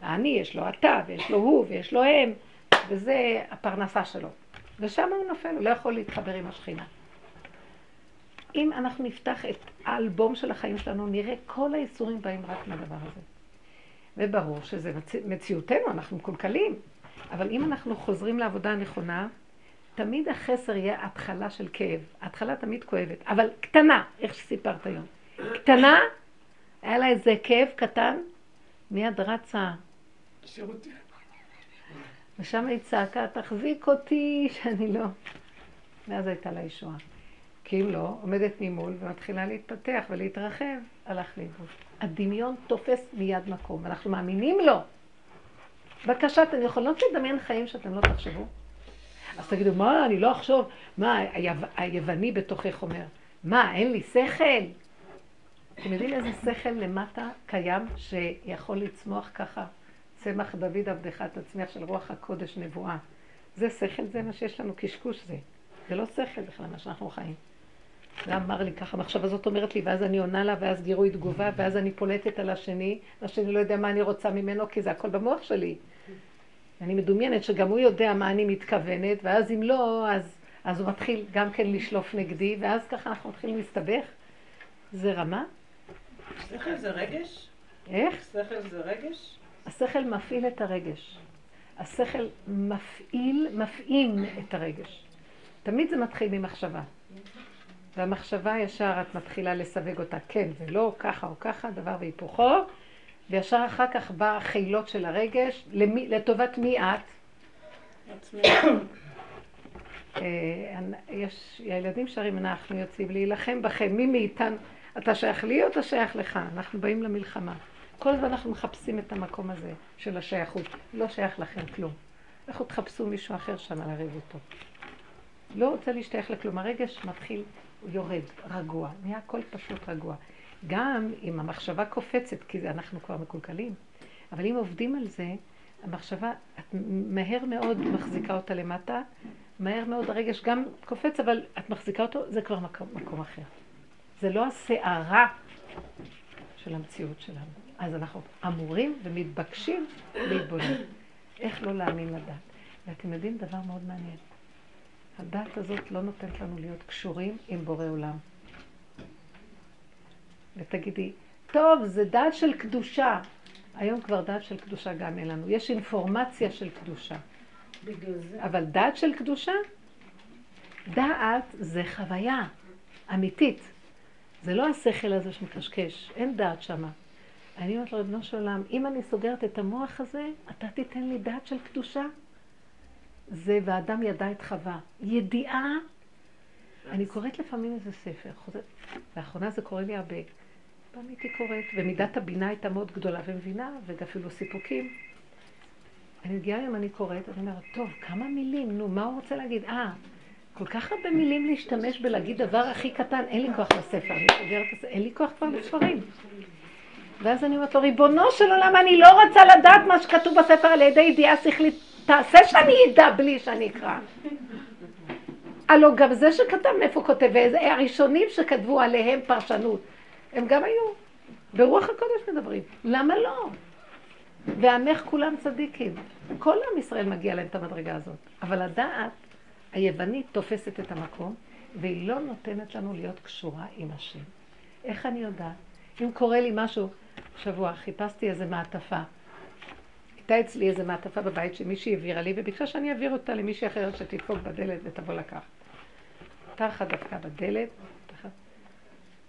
האני יש לו אתה, ויש לו הוא, ויש לו הם, וזה הפרנסה שלו. ושם הוא נופל, הוא לא יכול להתחבר עם השכינה. אם אנחנו נפתח את האלבום של החיים שלנו, נראה כל האיסורים באים רק מהדבר הזה. וברור שזה מצ... מציאותנו, אנחנו מקולקלים. אבל אם אנחנו חוזרים לעבודה הנכונה, תמיד החסר יהיה התחלה של כאב. ההתחלה תמיד כואבת, אבל קטנה, איך שסיפרת היום. קטנה, היה לה איזה כאב קטן, מיד רצה. ושם היא צעקה, תחזיק אותי, שאני לא... ואז הייתה לה ישועה. כי אם לא, עומדת ממול ומתחילה להתפתח ולהתרחב, הלך לאיבוד. הדמיון תופס מיד מקום, אנחנו מאמינים לו. בבקשה, אתן יכולות לדמיין חיים שאתם לא תחשבו? אז תגידו, מה, אני לא אחשוב, מה, היו, היווני בתוכך אומר, מה, אין לי שכל? אתם יודעים איזה שכל למטה קיים שיכול לצמוח ככה? צמח דוד עבדך תצמיח של רוח הקודש נבואה. זה שכל, זה מה שיש לנו, קשקוש זה. זה לא שכל בכלל מה שאנחנו חיים. זה אמר לי ככה, המחשבה הזאת אומרת לי, ואז אני עונה לה, ואז גירוי תגובה, ואז אני פולטת על השני, והשני לא יודע מה אני רוצה ממנו, כי זה הכל במוח שלי. אני מדומיינת שגם הוא יודע מה אני מתכוונת, ואז אם לא, אז, אז הוא מתחיל גם כן לשלוף נגדי, ואז ככה אנחנו מתחילים להסתבך. זה רמה? שכל זה רגש? איך? שכל זה רגש? השכל מפעיל את הרגש. השכל מפעיל, מפעים את הרגש. תמיד זה מתחיל ממחשבה. והמחשבה ישר את מתחילה לסווג אותה, כן ולא, ככה או ככה, דבר והיפוכו, וישר אחר כך בא החילות של הרגש, למי, לטובת מי את? אה, יש, הילדים שרים, אנחנו יוצאים להילחם בכם, מי מאיתנו, אתה שייך לי או אתה שייך לך? אנחנו באים למלחמה. כל הזמן אנחנו מחפשים את המקום הזה של השייכות. לא שייך לכם כלום. לכו תחפשו מישהו אחר שם לריב איתו. לא רוצה להשתייך לכלום. הרגש מתחיל, יורד, רגוע. נהיה הכל פשוט רגוע. גם אם המחשבה קופצת, כי אנחנו כבר מקולקלים, אבל אם עובדים על זה, המחשבה, את מהר מאוד מחזיקה אותה למטה, מהר מאוד הרגש גם קופץ, אבל את מחזיקה אותו, זה כבר מקום, מקום אחר. זה לא הסערה של המציאות שלנו. אז אנחנו אמורים ומתבקשים להתבונן. איך לא להאמין לדת. ואתם יודעים דבר מאוד מעניין. הדת הזאת לא נותנת לנו להיות קשורים עם בורא עולם. ותגידי, טוב, זה דת של קדושה. היום כבר דת של קדושה גם אין לנו. יש אינפורמציה של קדושה. בגלל זה. אבל דת של קדושה? דעת זה חוויה אמיתית. זה לא השכל הזה שמקשקש, אין דעת שמה. אני אומרת לרבנו של עולם, אם אני סוגרת את המוח הזה, אתה תיתן לי דעת של קדושה? זה ואדם ידע את חווה. ידיעה, אני קוראת לפעמים איזה ספר, לאחרונה זה קורה לי הרבה. פעם הייתי קוראת, ומידת הבינה הייתה מאוד גדולה ומבינה, ואפילו סיפוקים. אני מגיעה היום, אני קוראת, אני אומרת, טוב, כמה מילים, נו, מה הוא רוצה להגיד? אה, כל כך הרבה מילים להשתמש בלהגיד דבר הכי קטן, אין לי כוח לספר, אני סוגרת את זה, אין לי כוח כבר לספרים. ואז אני אומרת לו, ריבונו של עולם, אני לא רוצה לדעת מה שכתוב בספר על ידי ידיעה שכלית, תעשה שאני אדע בלי שאני אקרא. הלו גם זה שכתב מאיפה כותב, הראשונים שכתבו עליהם פרשנות, הם גם היו, ברוח הקודש מדברים, למה לא? ועמך כולם צדיקים. כל עם ישראל מגיע להם את המדרגה הזאת, אבל הדעת היוונית תופסת את המקום, והיא לא נותנת לנו להיות קשורה עם השם. איך אני יודעת? אם קורה לי משהו, שבוע חיפשתי איזה מעטפה. הייתה אצלי איזה מעטפה בבית שמישהי העבירה לי, וביקשה שאני אעביר אותה למישהי אחרת שתדפוק בדלת ותבוא לקח. תחת דפקה בדלת, תחת...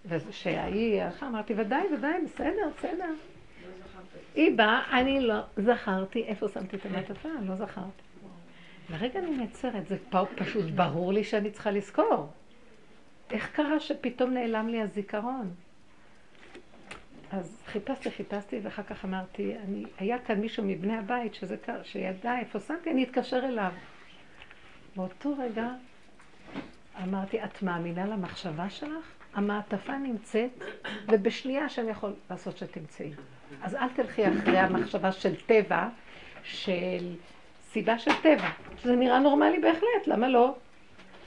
ושהיא, איך אמרתי, ודאי, ודאי, בסדר, בסדר. היא באה, אני לא זכרתי איפה שמתי את המעטפה, לא זכרתי. לרגע אני נעצרת, זה פשוט ברור לי שאני צריכה לזכור. איך קרה שפתאום נעלם לי הזיכרון? אז חיפשתי, חיפשתי, ואחר כך אמרתי, אני, היה כאן מישהו מבני הבית שזה, שידע איפה שמתי, אני אתקשר אליו. באותו רגע אמרתי, את מאמינה למחשבה שלך? המעטפה נמצאת, ובשנייה שאני יכול לעשות שתמצאי. אז אל תלכי אחרי המחשבה של טבע, של סיבה של טבע, שזה נראה נורמלי בהחלט, למה לא?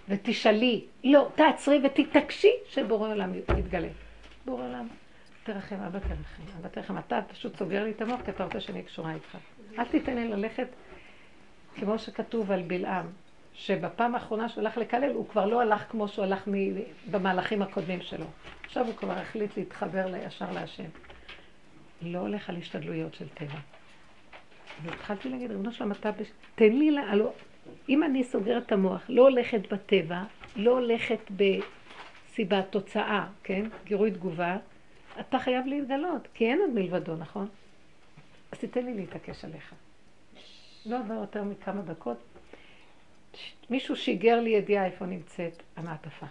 ותשאלי, לא, תעצרי ותתעקשי שבורא עולם יתגלה. בורא עולם, תרחם, אבא תרחם, אבא תרחם. אתה פשוט סוגר לי את המוח כי אתה רוצה שאני קשורה איתך. אל תיתן לי ללכת כמו שכתוב על בלעם, שבפעם האחרונה שהוא הלך לקלל, הוא כבר לא הלך כמו שהוא הלך במהלכים הקודמים שלו. עכשיו הוא כבר החליט להתחבר ישר להשם. לא הולך על השתדלויות של טבע. והתחלתי להגיד, ריבונו שלום, אתה... תן לי, לה... הלוא, אם אני סוגרת את המוח, לא הולכת בטבע, לא הולכת בסיבה, תוצאה, כן? גירוי תגובה, אתה חייב להתגלות, כי אין עוד מלבדו, נכון? אז תיתן לי להתעקש עליך. לא עבר יותר מכמה דקות. מישהו שיגר לי ידיעה איפה נמצאת המעטפה.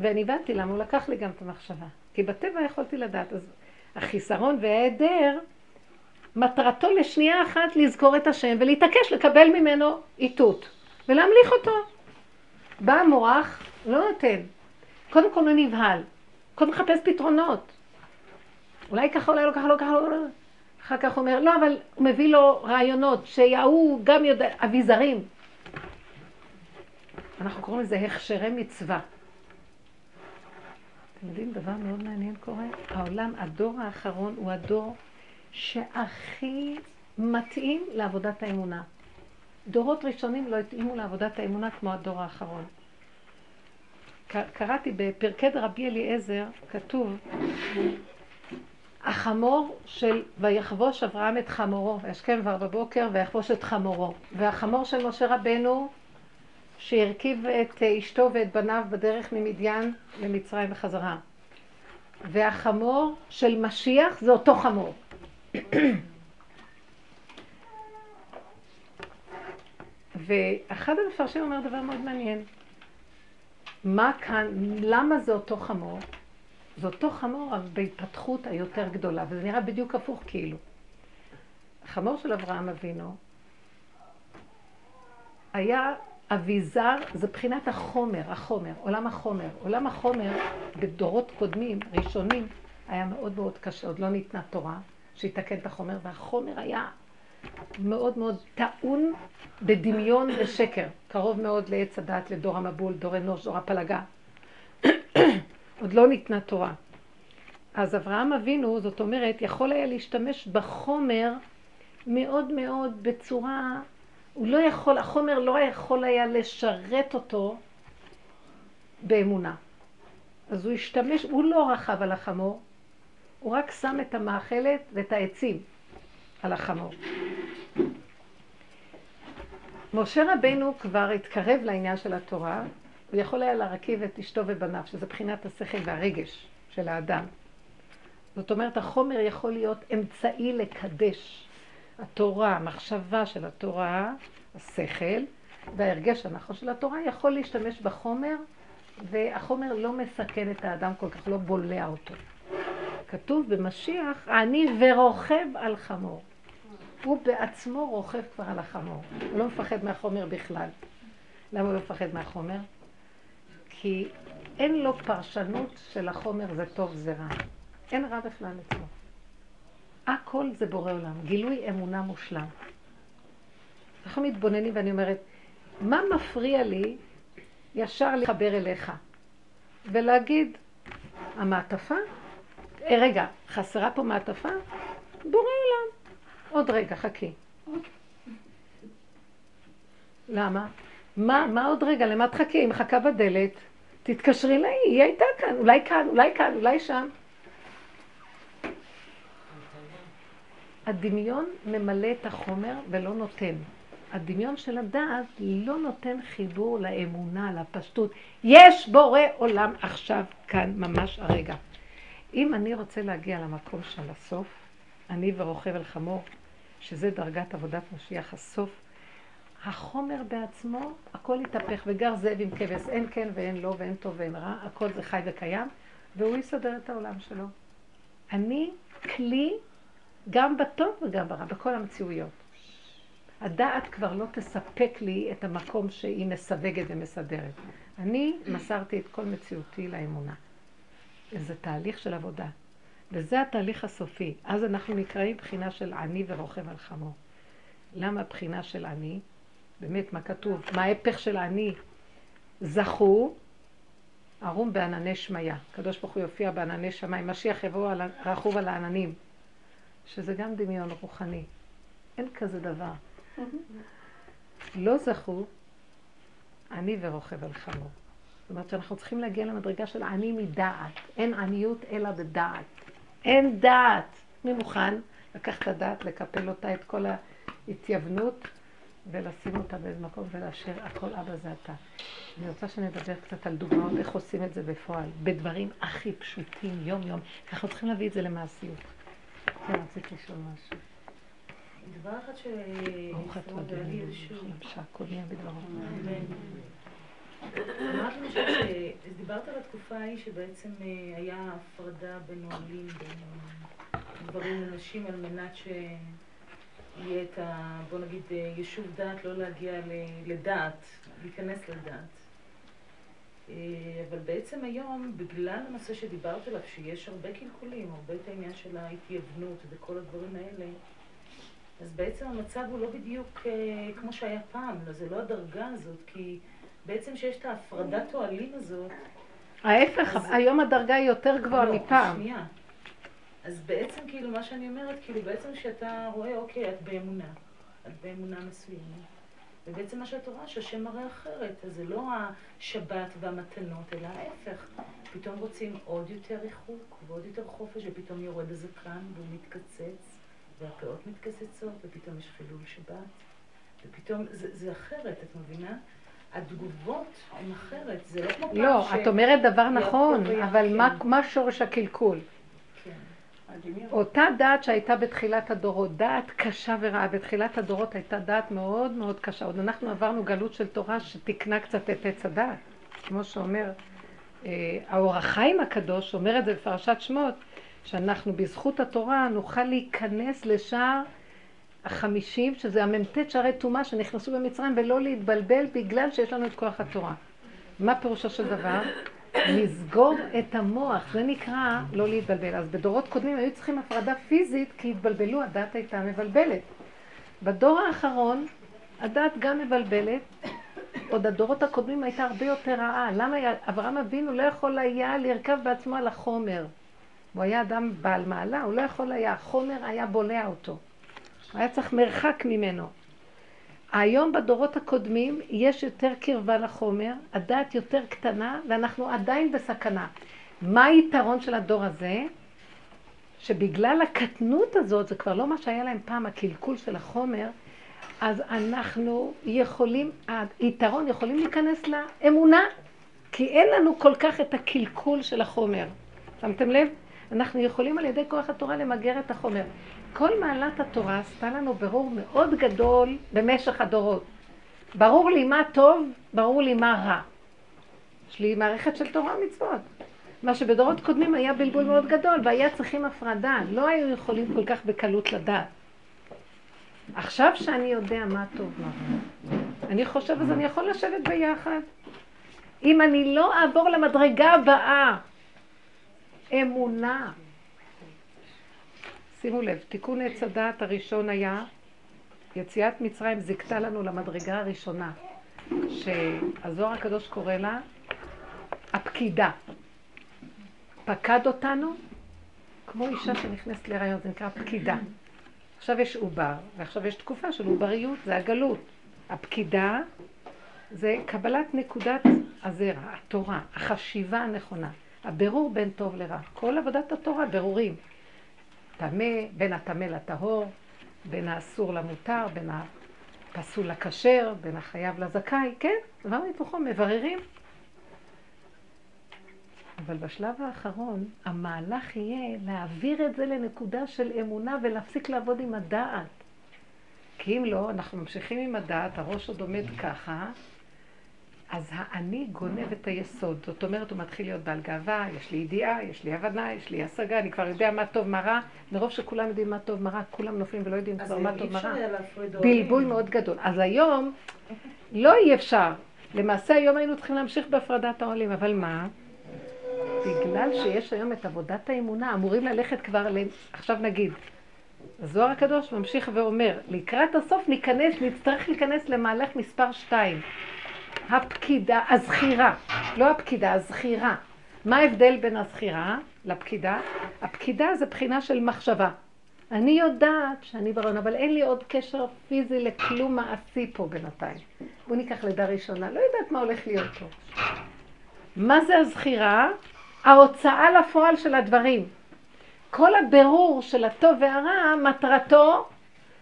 ואני הבנתי למה הוא לקח לי גם את המחשבה. כי בטבע יכולתי לדעת. אז החיסרון וההיעדר, מטרתו לשנייה אחת לזכור את השם ולהתעקש לקבל ממנו איתות ולהמליך אותו. בא המוח, לא נותן. קודם כל הוא נבהל. קודם מחפש פתרונות. אולי ככה, אולי לא ככה, לא ככה, לא, לא. אחר כך הוא אומר, לא, אבל הוא מביא לו רעיונות, שההוא גם יודע, אביזרים. אנחנו קוראים לזה הכשרי מצווה. אתם יודעים, דבר מאוד מעניין קורה? העולם, הדור האחרון הוא הדור שהכי מתאים לעבודת האמונה. דורות ראשונים לא התאימו לעבודת האמונה כמו הדור האחרון. קראתי בפרקי רבי אליעזר, כתוב, החמור של ויחבוש אברהם את חמורו, וישכם כבר בבוקר ויחבוש את חמורו. והחמור של משה רבנו, שהרכיב את אשתו ואת בניו בדרך ממדיין למצרים בחזרה. והחמור של משיח זה אותו חמור. ואחד המפרשים אומר דבר מאוד מעניין. מה כאן, למה זה אותו חמור? זה אותו חמור, אבל בהתפתחות היותר גדולה, וזה נראה בדיוק הפוך כאילו. החמור של אברהם אבינו היה אביזר, זה בחינת החומר, החומר, עולם החומר. עולם החומר בדורות קודמים, ראשונים, היה מאוד מאוד קשה, עוד לא ניתנה תורה, שיתקן את החומר, והחומר היה מאוד מאוד טעון בדמיון ושקר, קרוב מאוד לעץ הדת, לדור המבול, דור אנוש, דור הפלגה. עוד לא ניתנה תורה. אז אברהם אבינו, זאת אומרת, יכול היה להשתמש בחומר מאוד מאוד בצורה, הוא לא יכול, החומר לא יכול היה לשרת אותו באמונה. אז הוא השתמש, הוא לא רכב על החמור, הוא רק שם את המאכלת ואת העצים על החמור. משה רבנו כבר התקרב לעניין של התורה, הוא יכול היה להרכיב את אשתו ובניו, שזה בחינת השכל והרגש של האדם. זאת אומרת, החומר יכול להיות אמצעי לקדש. התורה, המחשבה של התורה, השכל, וההרגש הנכון של התורה יכול להשתמש בחומר, והחומר לא מסכן את האדם כל כך, לא בולע אותו. כתוב במשיח, אני ורוכב על חמור. הוא בעצמו רוכב כבר על החמור. הוא לא מפחד מהחומר בכלל. למה הוא לא מפחד מהחומר? כי אין לו פרשנות של החומר זה טוב זה רע. אין רע בכלל אצלו. הכל זה בורא עולם, גילוי אמונה מושלם. אנחנו מתבוננים ואני אומרת, מה מפריע לי ישר לחבר אליך ולהגיד, המעטפה? אה, רגע, חסרה פה מעטפה? בורא עולם. עוד רגע, חכי. למה? מה, מה עוד רגע? למה תחכי? היא מחכה בדלת. תתקשרי לה, היא הייתה כאן, אולי כאן, אולי כאן, אולי שם. הדמיון ממלא את החומר ולא נותן. הדמיון של הדעת לא נותן חיבור לאמונה, לפשטות. יש בורא עולם עכשיו כאן, ממש הרגע. אם אני רוצה להגיע למקום של הסוף, אני ורוכב על חמור, שזה דרגת עבודת משיח הסוף, החומר בעצמו, הכל יתהפך, וגר זאב עם כבש, אין כן ואין לא ואין טוב ואין רע, הכל זה חי וקיים, והוא יסדר את העולם שלו. אני כלי גם בטוב וגם ברע, בכל המציאויות. הדעת כבר לא תספק לי את המקום שהיא מסווגת ומסדרת. אני מסרתי את כל מציאותי לאמונה. זה תהליך של עבודה. וזה התהליך הסופי. אז אנחנו נקראים בחינה של עני ורוכב על חמור. למה בחינה של עני? באמת, מה כתוב? מה ההפך של עני? זכו, ערום בענני שמיה. הקדוש ברוך הוא יופיע בענני שמיים. משיח יבוא על, רכוב על העננים. שזה גם דמיון רוחני. אין כזה דבר. לא זכו, עני ורוכב על חמור. זאת אומרת שאנחנו צריכים להגיע למדרגה של עני מדעת. אין עניות אלא בדעת. אין דעת. מי מוכן לקחת את הדעת, לקפל אותה, את כל ההתייוונות, ולשים אותה באיזה מקום ולאשר הכל אבא זה אתה. אני רוצה שנדבר קצת על דוגמאות איך עושים את זה בפועל, בדברים הכי פשוטים, יום-יום. אנחנו צריכים להביא את זה למעשיות. כן, רציתי לשאול משהו. דבר אחד ש... ברוך נהיה בדברו. שדיברת על התקופה ההיא שבעצם אה, היה הפרדה בין נהלים, בין גברים לנשים על מנת שיהיה את ה... בוא נגיד אה, יישוב דעת, לא להגיע לדעת, להיכנס לדעת. אה, אבל בעצם היום, בגלל הנושא שדיברת עליו, שיש הרבה קלקולים, הרבה את העניין של ההתייוונות וכל הדברים האלה, אז בעצם המצב הוא לא בדיוק כמו שהיה פעם, לא, זה לא הדרגה הזאת, כי בעצם שיש את ההפרדת אוהלים הזאת... ההפך, אז... היום הדרגה היא יותר גבוהה לא, מפעם. שנייה. אז בעצם כאילו מה שאני אומרת, כאילו בעצם שאתה רואה, אוקיי, את באמונה, את באמונה מסוימת. ובעצם מה שאת רואה, שהשם מראה אחרת, אז זה לא השבת והמתנות, אלא ההפך. פתאום רוצים עוד יותר ריחוק ועוד יותר חופש, ופתאום יורד הזקן והוא מתקצץ, והפאות מתקצצות, ופתאום יש חילול שבת, ופתאום, זה, זה אחרת, את מבינה? התגובות הן אחרת, זה לא כמו פעם לא, ש... את אומרת דבר נכון, אבל כן. מה, מה שורש הקלקול? אותה דעת שהייתה בתחילת הדורות, דעת קשה ורעה, בתחילת הדורות הייתה דעת מאוד מאוד קשה. עוד אנחנו עברנו גלות של תורה שתיקנה קצת את עץ הדעת. כמו שאומר אה, האור החיים הקדוש, אומר את זה בפרשת שמות, שאנחנו בזכות התורה נוכל להיכנס לשער החמישים, שזה המ"ט שערי טומאה שנכנסו במצרים, ולא להתבלבל בגלל שיש לנו את כוח התורה. מה פירושו של דבר? לסגור את המוח, זה נקרא לא להתבלבל. אז בדורות קודמים היו צריכים הפרדה פיזית, כי התבלבלו, הדת הייתה מבלבלת. בדור האחרון, הדת גם מבלבלת, עוד הדורות הקודמים הייתה הרבה יותר רעה. למה אברהם אבינו לא יכול היה לרכב בעצמו על החומר? הוא היה אדם בעל מעלה, הוא לא יכול היה, החומר היה בולע אותו. הוא היה צריך מרחק ממנו. היום בדורות הקודמים יש יותר קרבה לחומר, הדעת יותר קטנה ואנחנו עדיין בסכנה. מה היתרון של הדור הזה? שבגלל הקטנות הזאת, זה כבר לא מה שהיה להם פעם, הקלקול של החומר, אז אנחנו יכולים, היתרון, יכולים להיכנס לאמונה, כי אין לנו כל כך את הקלקול של החומר. שמתם לב? אנחנו יכולים על ידי כוח התורה למגר את החומר. כל מעלת התורה עשתה לנו ברור מאוד גדול במשך הדורות. ברור לי מה טוב, ברור לי מה רע. יש לי מערכת של תורה ומצוות. מה שבדורות קודמים היה בלבול מאוד גדול, והיה צריכים הפרדה, לא היו יכולים כל כך בקלות לדעת. עכשיו שאני יודע מה טוב, מה אני חושב אז אני יכול לשבת ביחד. אם אני לא אעבור למדרגה הבאה, אמונה, שימו לב, תיקון עץ הדעת הראשון היה, יציאת מצרים זיכתה לנו למדרגה הראשונה, שהזוהר הקדוש קורא לה הפקידה. פקד אותנו כמו אישה שנכנסת להיריון, זה נקרא פקידה. עכשיו יש עובר, ועכשיו יש תקופה של עובריות, זה הגלות. הפקידה זה קבלת נקודת הזרע, התורה, החשיבה הנכונה, הבירור בין טוב לרע. כל עבודת התורה, ברורים. טמא, בין הטמא לטהור, בין האסור למותר, בין הפסול לכשר, בין החייב לזכאי, כן, דבר מתוכו, מבררים. אבל בשלב האחרון, המהלך יהיה להעביר את זה לנקודה של אמונה ולהפסיק לעבוד עם הדעת. כי אם לא, אנחנו ממשיכים עם הדעת, הראש עוד עומד ככה, אז האני גונב את היסוד. זאת אומרת, הוא מתחיל להיות בעל גאווה, יש לי ידיעה, יש לי הבנה, יש לי השגה, אני כבר יודע מה טוב, מה רע. מרוב שכולם יודעים מה טוב, מה רע, כולם נופלים ולא יודעים כבר מה טוב, מה רע. בלבול מאוד גדול. אז היום לא אי אפשר. למעשה היום היינו צריכים להמשיך בהפרדת העולים, אבל מה? בגלל שיש היום את עבודת האמונה, אמורים ללכת כבר, ל... עכשיו נגיד, הזוהר הקדוש ממשיך ואומר, לקראת הסוף ניכנס, נצטרך להיכנס למהלך מספר שתיים. הפקידה, הזכירה, לא הפקידה, הזכירה. מה ההבדל בין הזכירה לפקידה? הפקידה זה בחינה של מחשבה. אני יודעת שאני ברעיון, אבל אין לי עוד קשר פיזי לכלום מעשי פה בינתיים. בואו ניקח לידה ראשונה, לא יודעת מה הולך להיות פה. מה זה הזכירה? ההוצאה לפועל של הדברים. כל הבירור של הטוב והרע, מטרתו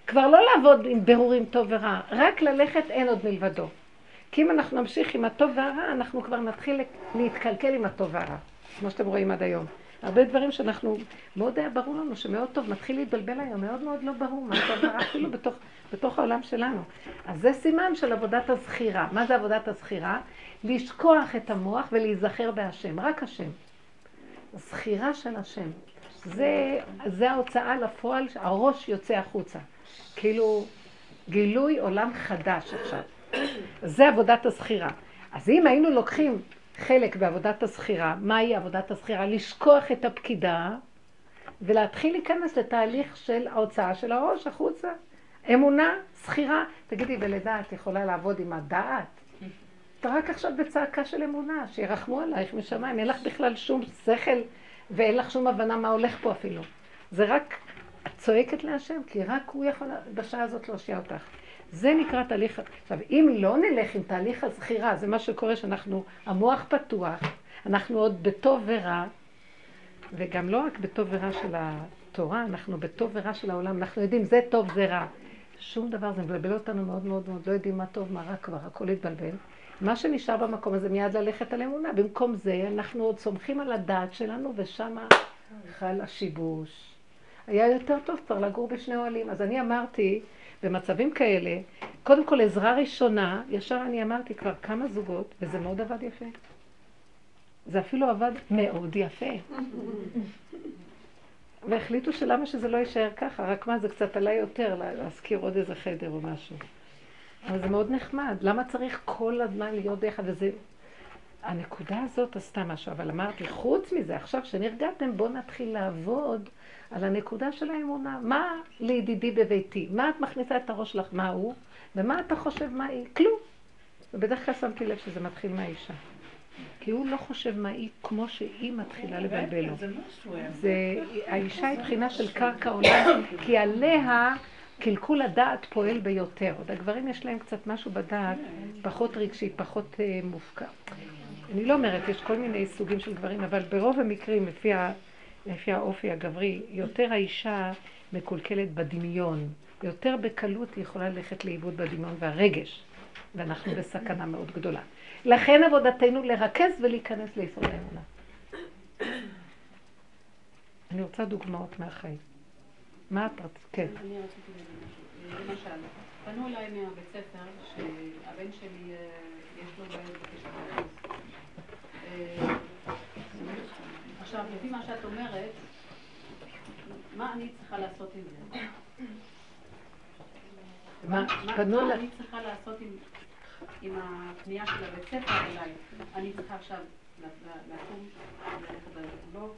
כבר לא לעבוד עם בירורים טוב ורע, רק ללכת אין עוד מלבדו. כי אם אנחנו נמשיך עם הטוב והרע, אנחנו כבר נתחיל להתקלקל עם הטוב והרע, כמו שאתם רואים עד היום. הרבה דברים שאנחנו, מאוד היה ברור לנו שמאוד טוב, מתחיל להתבלבל היום, מאוד מאוד לא ברור מה טוב ורע, אפילו בתוך, בתוך העולם שלנו. אז זה סימן של עבודת הזכירה. מה זה עבודת הזכירה? לשכוח את המוח ולהיזכר בהשם, רק השם. זכירה של השם. זה, זה ההוצאה לפועל, הראש יוצא החוצה. כאילו, גילוי עולם חדש עכשיו. זה עבודת הזכירה. אז אם היינו לוקחים חלק בעבודת הזכירה, מהי עבודת הזכירה? לשכוח את הפקידה ולהתחיל להיכנס לתהליך של ההוצאה של הראש החוצה. אמונה, זכירה. תגידי, בלידה את יכולה לעבוד עם הדעת? את רק עכשיו בצעקה של אמונה, שירחמו עלייך משמיים, אין לך בכלל שום שכל ואין לך שום הבנה מה הולך פה אפילו. זה רק, את צועקת להשם, כי רק הוא יכול בשעה הזאת להושיע אותך. זה נקרא תהליך... עכשיו, אם לא נלך עם תהליך הזכירה, זה מה שקורה שאנחנו, המוח פתוח, אנחנו עוד בטוב ורע, וגם לא רק בטוב ורע של התורה, אנחנו בטוב ורע של העולם, אנחנו יודעים זה טוב, זה רע. שום דבר, זה מבלבל אותנו מאוד מאוד מאוד, לא יודעים מה טוב, מה רע כבר, הכל התבלבל. מה שנשאר במקום הזה מיד ללכת על אמונה. במקום זה, אנחנו עוד סומכים על הדעת שלנו, ושם חל השיבוש. היה יותר טוב כבר לגור בשני אוהלים. אז אני אמרתי, במצבים כאלה, קודם כל עזרה ראשונה, ישר אני אמרתי כבר כמה זוגות, וזה מאוד עבד יפה. זה אפילו עבד מאוד יפה. והחליטו שלמה שזה לא יישאר ככה, רק מה, זה קצת עלה יותר להזכיר עוד איזה חדר או משהו. אבל זה מאוד נחמד. למה צריך כל הזמן להיות ביחד? וזה... הנקודה הזאת עשתה משהו, אבל אמרתי, חוץ מזה, עכשיו שנרגעתם, בואו נתחיל לעבוד על הנקודה של האמונה. מה לידידי בביתי? מה את מכניסה את הראש לך? מה הוא? ומה אתה חושב מה היא? כלום. ובדרך כלל שמתי לב שזה מתחיל מהאישה. כי הוא לא חושב מה היא כמו שהיא מתחילה לבלבל לו. זה, האישה היא בחינה של קרקע עולם, כי עליה קלקול הדעת פועל ביותר. עוד הגברים יש להם קצת משהו בדעת, פחות רגשי, פחות uh, מופקע. אני לא אומרת, יש כל מיני סוגים של גברים, אבל ברוב המקרים, לפי, ה, לפי האופי הגברי, יותר האישה מקולקלת בדמיון. יותר בקלות היא יכולה ללכת לאיבוד בדמיון והרגש. ואנחנו בסכנה מאוד גדולה. לכן עבודתנו לרכז ולהיכנס ליסוד האמונה. אני רוצה דוגמאות מהחיים. מה את רצית? כן. אני רציתי למשל, פנו אליי מהבית ספר שהבן שלי אה, יש לו בעיות בקשר אה, עכשיו, לפי מה שאת אומרת, מה אני צריכה לעשות עם זה? מה? מה אני צריכה לעשות עם הפנייה של הבית ספר אליי? אני צריכה עכשיו לקום, ללכת לגבולות?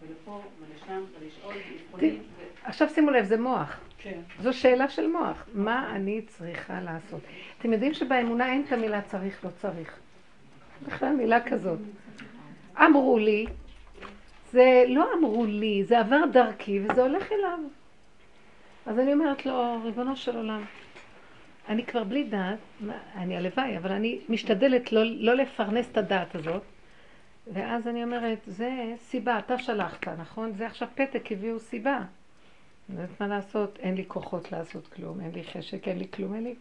ולפה ולשם ולשאול ולבחונים. עכשיו שימו לב, זה מוח. כן. זו שאלה של מוח. מה אני צריכה לעשות? אתם יודעים שבאמונה אין את המילה צריך, לא צריך. בכלל מילה כזאת. אמרו לי, זה לא אמרו לי, זה עבר דרכי וזה הולך אליו. אז אני אומרת לו, ריבונו של עולם, אני כבר בלי דעת, אני הלוואי, אבל אני משתדלת לא, לא לפרנס את הדעת הזאת. ואז אני אומרת, זה סיבה, אתה שלחת, נכון? זה עכשיו פתק, הביאו סיבה. אני יודעת מה לעשות, אין לי כוחות לעשות כלום, אין לי חשק, אין לי כלום, אין לי...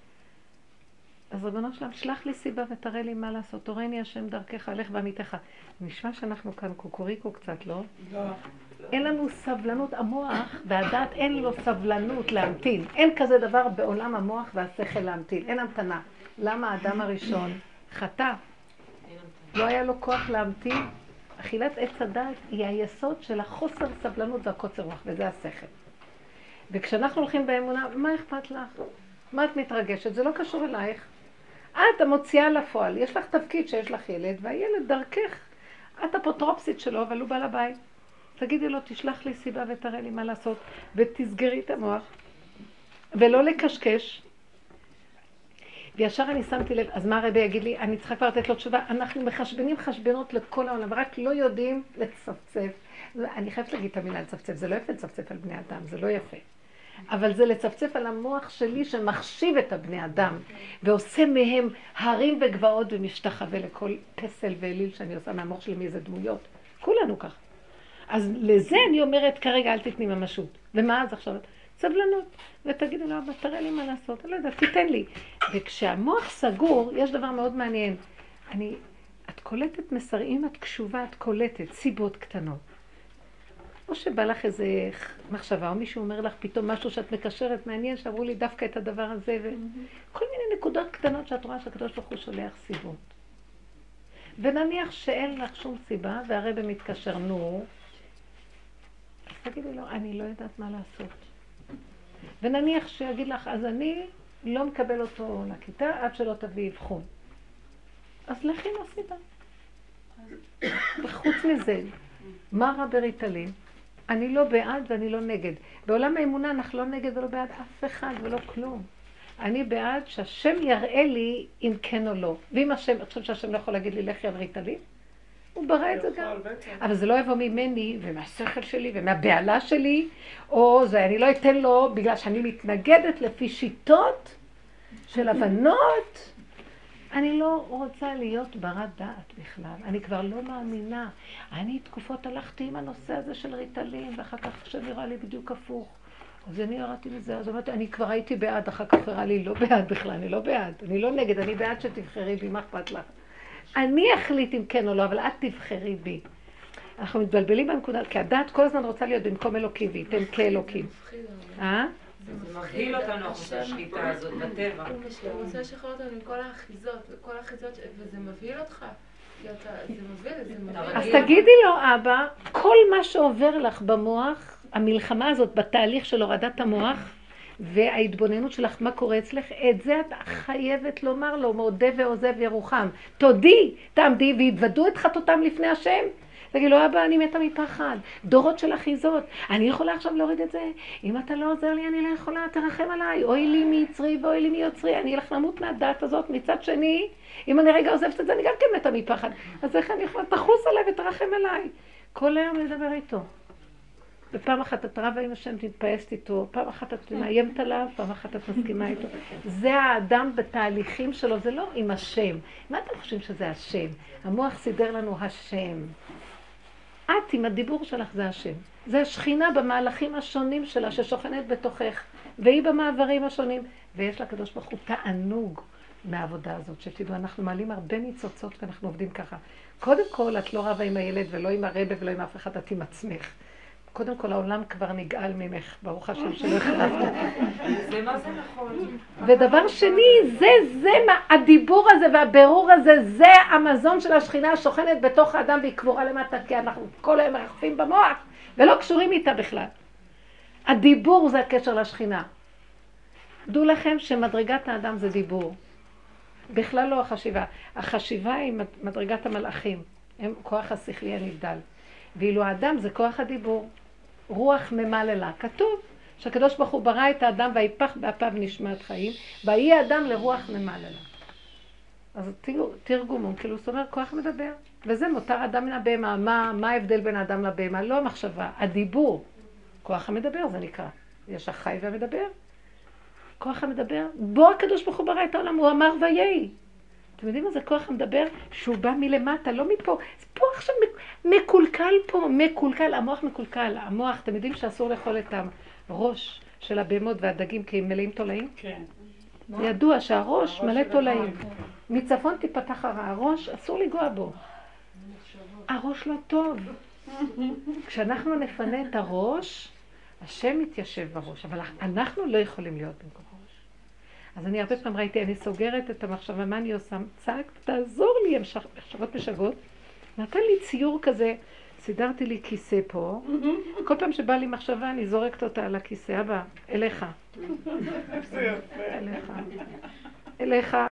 אז רבנו שלם, שלח לי סיבה ותראה לי מה לעשות. תורני השם דרכך, לך בעמיתך. נשמע שאנחנו כאן קוקוריקו קצת, לא? לא. אין לנו סבלנות, המוח והדעת אין לו סבלנות להמתין. אין כזה דבר בעולם המוח והשכל להמתין, אין המתנה. למה האדם הראשון חטא? לא היה לו כוח להמתין. אכילת עץ הדעת היא היסוד של החוסר סבלנות והקוצר רוח, וזה השכל. וכשאנחנו הולכים באמונה, מה אכפת לך? מה את מתרגשת? זה לא קשור אלייך. את המוציאה לפועל, יש לך תפקיד שיש לך ילד, והילד דרכך. את אפוטרופסית שלו, אבל הוא בעל הבית. תגידי לו, תשלח לי סיבה ותראה לי מה לעשות, ותסגרי את המוח, ולא לקשקש. וישר אני שמתי לב, אז מה הרבי יגיד לי? אני צריכה כבר לתת לו תשובה. אנחנו מחשבנים חשבנות לכל העולם, רק לא יודעים לצפצף. אני חייבת להגיד את המילה לצפצף, זה לא יפה לצפצף על בני אדם, זה לא יפה. אבל זה לצפצף על המוח שלי שמחשיב את הבני אדם, ועושה מהם הרים וגבעות ומשתחווה לכל פסל ואליל שאני עושה מהמוח שלי מאיזה דמויות. כולנו ככה. אז לזה אני אומרת כרגע אל תתני ממשות. ומה אז עכשיו? סבלנות. ותגידי לו, אבא, תראה לי מה לעשות. אני לא יודעת, תיתן לי. וכשהמוח סגור, יש דבר מאוד מעניין. אני, את קולטת מסרים, את קשובה, את קולטת סיבות קטנות. או שבא לך איזה מחשבה, או מישהו אומר לך פתאום משהו שאת מקשרת, מעניין שאמרו לי דווקא את הדבר הזה, וכל מיני נקודות קטנות שאת רואה שהקדוש ברוך הוא שולח סיבות. ונניח שאין לך שום סיבה, והרבא מתקשר, נו, אז תגידי לו, אני לא יודעת מה לעשות. ונניח שיגיד לך, אז אני לא מקבל אותו לכיתה עד שלא תביא אבחון. אז לכי לסיבה. וחוץ מזה, מה רע בריטלין? אני לא בעד ואני לא נגד. בעולם האמונה אנחנו לא נגד ולא בעד אף אחד ולא כלום. אני בעד שהשם יראה לי אם כן או לא. ואם השם, אני חושבת שהשם לא יכול להגיד לי לכי על ריטלין? הוא ברא את זה גם. אבל זה לא יבוא ממני ומהשכל שלי ומהבהלה שלי, או זה, אני לא אתן לו בגלל שאני מתנגדת לפי שיטות של הבנות. אני לא רוצה להיות ברת דעת בכלל, אני כבר לא מאמינה. אני תקופות הלכתי עם הנושא הזה של ריטלין, ואחר כך עכשיו נראה לי בדיוק הפוך. אז אני ירדתי מזה, אז אמרתי, אני כבר הייתי בעד, אחר כך הראה לי לא בעד בכלל, אני לא בעד, אני לא נגד, אני בעד שתבחרי בי, מה אכפת לך? אני אחליט אם כן או לא, אבל את תבחרי בי. אנחנו מתבלבלים בנקודה, כי הדעת כל הזמן רוצה להיות במקום אלוקים, וייתן כאלוקים. אה? זה מבהיל אותנו, אחוזי השליטה הזאת, בטבע. הוא רוצה לשחרר אותנו מכל האחיזות, וכל האחיזות, וזה מבהיל אותך. אז תגידי לו, אבא, כל מה שעובר לך במוח, המלחמה הזאת בתהליך של הורדת המוח, וההתבוננות שלך, מה קורה אצלך, את זה את חייבת לומר לו, מודה ועוזב ירוחם. תודי, תעמדי והתוודו את חטאותם לפני השם. תגיד לו, אבא, אני מתה מפחד. דורות של אחיזות. אני יכולה עכשיו להוריד את זה? אם אתה לא עוזר לי, אני לא יכולה, תרחם עליי. אוי לי מיצרי ואוי לי מיוצרי. אני אלך למות מהדעת הזאת. מצד שני, אם אני רגע עוזבת את זה, אני גם כן מתה מפחד. אז איך אני יכולה? תחוס עליי ותרחם עליי. כל היום לדבר איתו. ופעם אחת את רבה עם השם, תתפייסת איתו, פעם אחת את מאיימת עליו, פעם אחת את מסכימה איתו. זה האדם בתהליכים שלו, זה לא עם השם. מה אתם חושבים שזה השם? המוח סידר לנו השם. את עם הדיבור שלך זה השם. זה השכינה במהלכים השונים שלה ששוכנת בתוכך, והיא במעברים השונים. ויש לקדוש ברוך הוא תענוג מהעבודה הזאת, שתדעו, אנחנו מעלים הרבה ניצוצות ואנחנו עובדים ככה. קודם כל, את לא רבה עם הילד ולא עם הרבה ולא עם אף אחד, את עם עצמך. קודם כל העולם כבר נגאל ממך, ברוך השם שלא החלפת. זה מה זה נכון. ודבר שני, זה, זה, מה, הדיבור הזה והבירור הזה, זה המזון של השכינה השוכנת בתוך האדם והיא קבורה למטה, כי אנחנו כל היום מרחפים במוח ולא קשורים איתה בכלל. הדיבור זה הקשר לשכינה. דעו לכם שמדרגת האדם זה דיבור. בכלל לא החשיבה. החשיבה היא מדרגת המלאכים, הם כוח השכלי הנבדל. ואילו האדם זה כוח הדיבור. רוח ממללה. כתוב שהקדוש ברוך הוא ברא את האדם ויפח באפיו נשמת חיים, ויהי אדם לרוח ממללה. אז תרגום, כאילו זאת אומרת כוח מדבר. וזה מותר אדם מן הבהמה. מה, מה ההבדל בין האדם לבהמה? לא המחשבה, הדיבור. כוח המדבר זה נקרא. יש החי והמדבר. כוח המדבר, בו הקדוש ברוך הוא ברא את העולם, הוא אמר ויהי. אתם יודעים מה זה כוח המדבר? שהוא בא מלמטה, לא מפה. פה עכשיו מקולקל פה, מקולקל, המוח מקולקל. המוח, אתם יודעים שאסור לאכול את הראש של הבהמות והדגים כי הם מלאים תולעים? כן. ידוע שהראש מלא תולעים. מצפון תיפתח הרע, הראש אסור לנגוע בו. הראש לא טוב. כשאנחנו נפנה את הראש, השם מתיישב בראש, אבל אנחנו לא יכולים להיות במקום הראש. אז אני הרבה פעמים ראיתי, אני סוגרת את המחשבה, מה אני עושה? צעקת, תעזור לי, הן מחשבות משגעות. נתן לי ציור כזה, סידרתי לי כיסא פה, כל פעם שבא לי מחשבה אני זורקת אותה על הכיסא, אבא, אליך. אליך. אליך.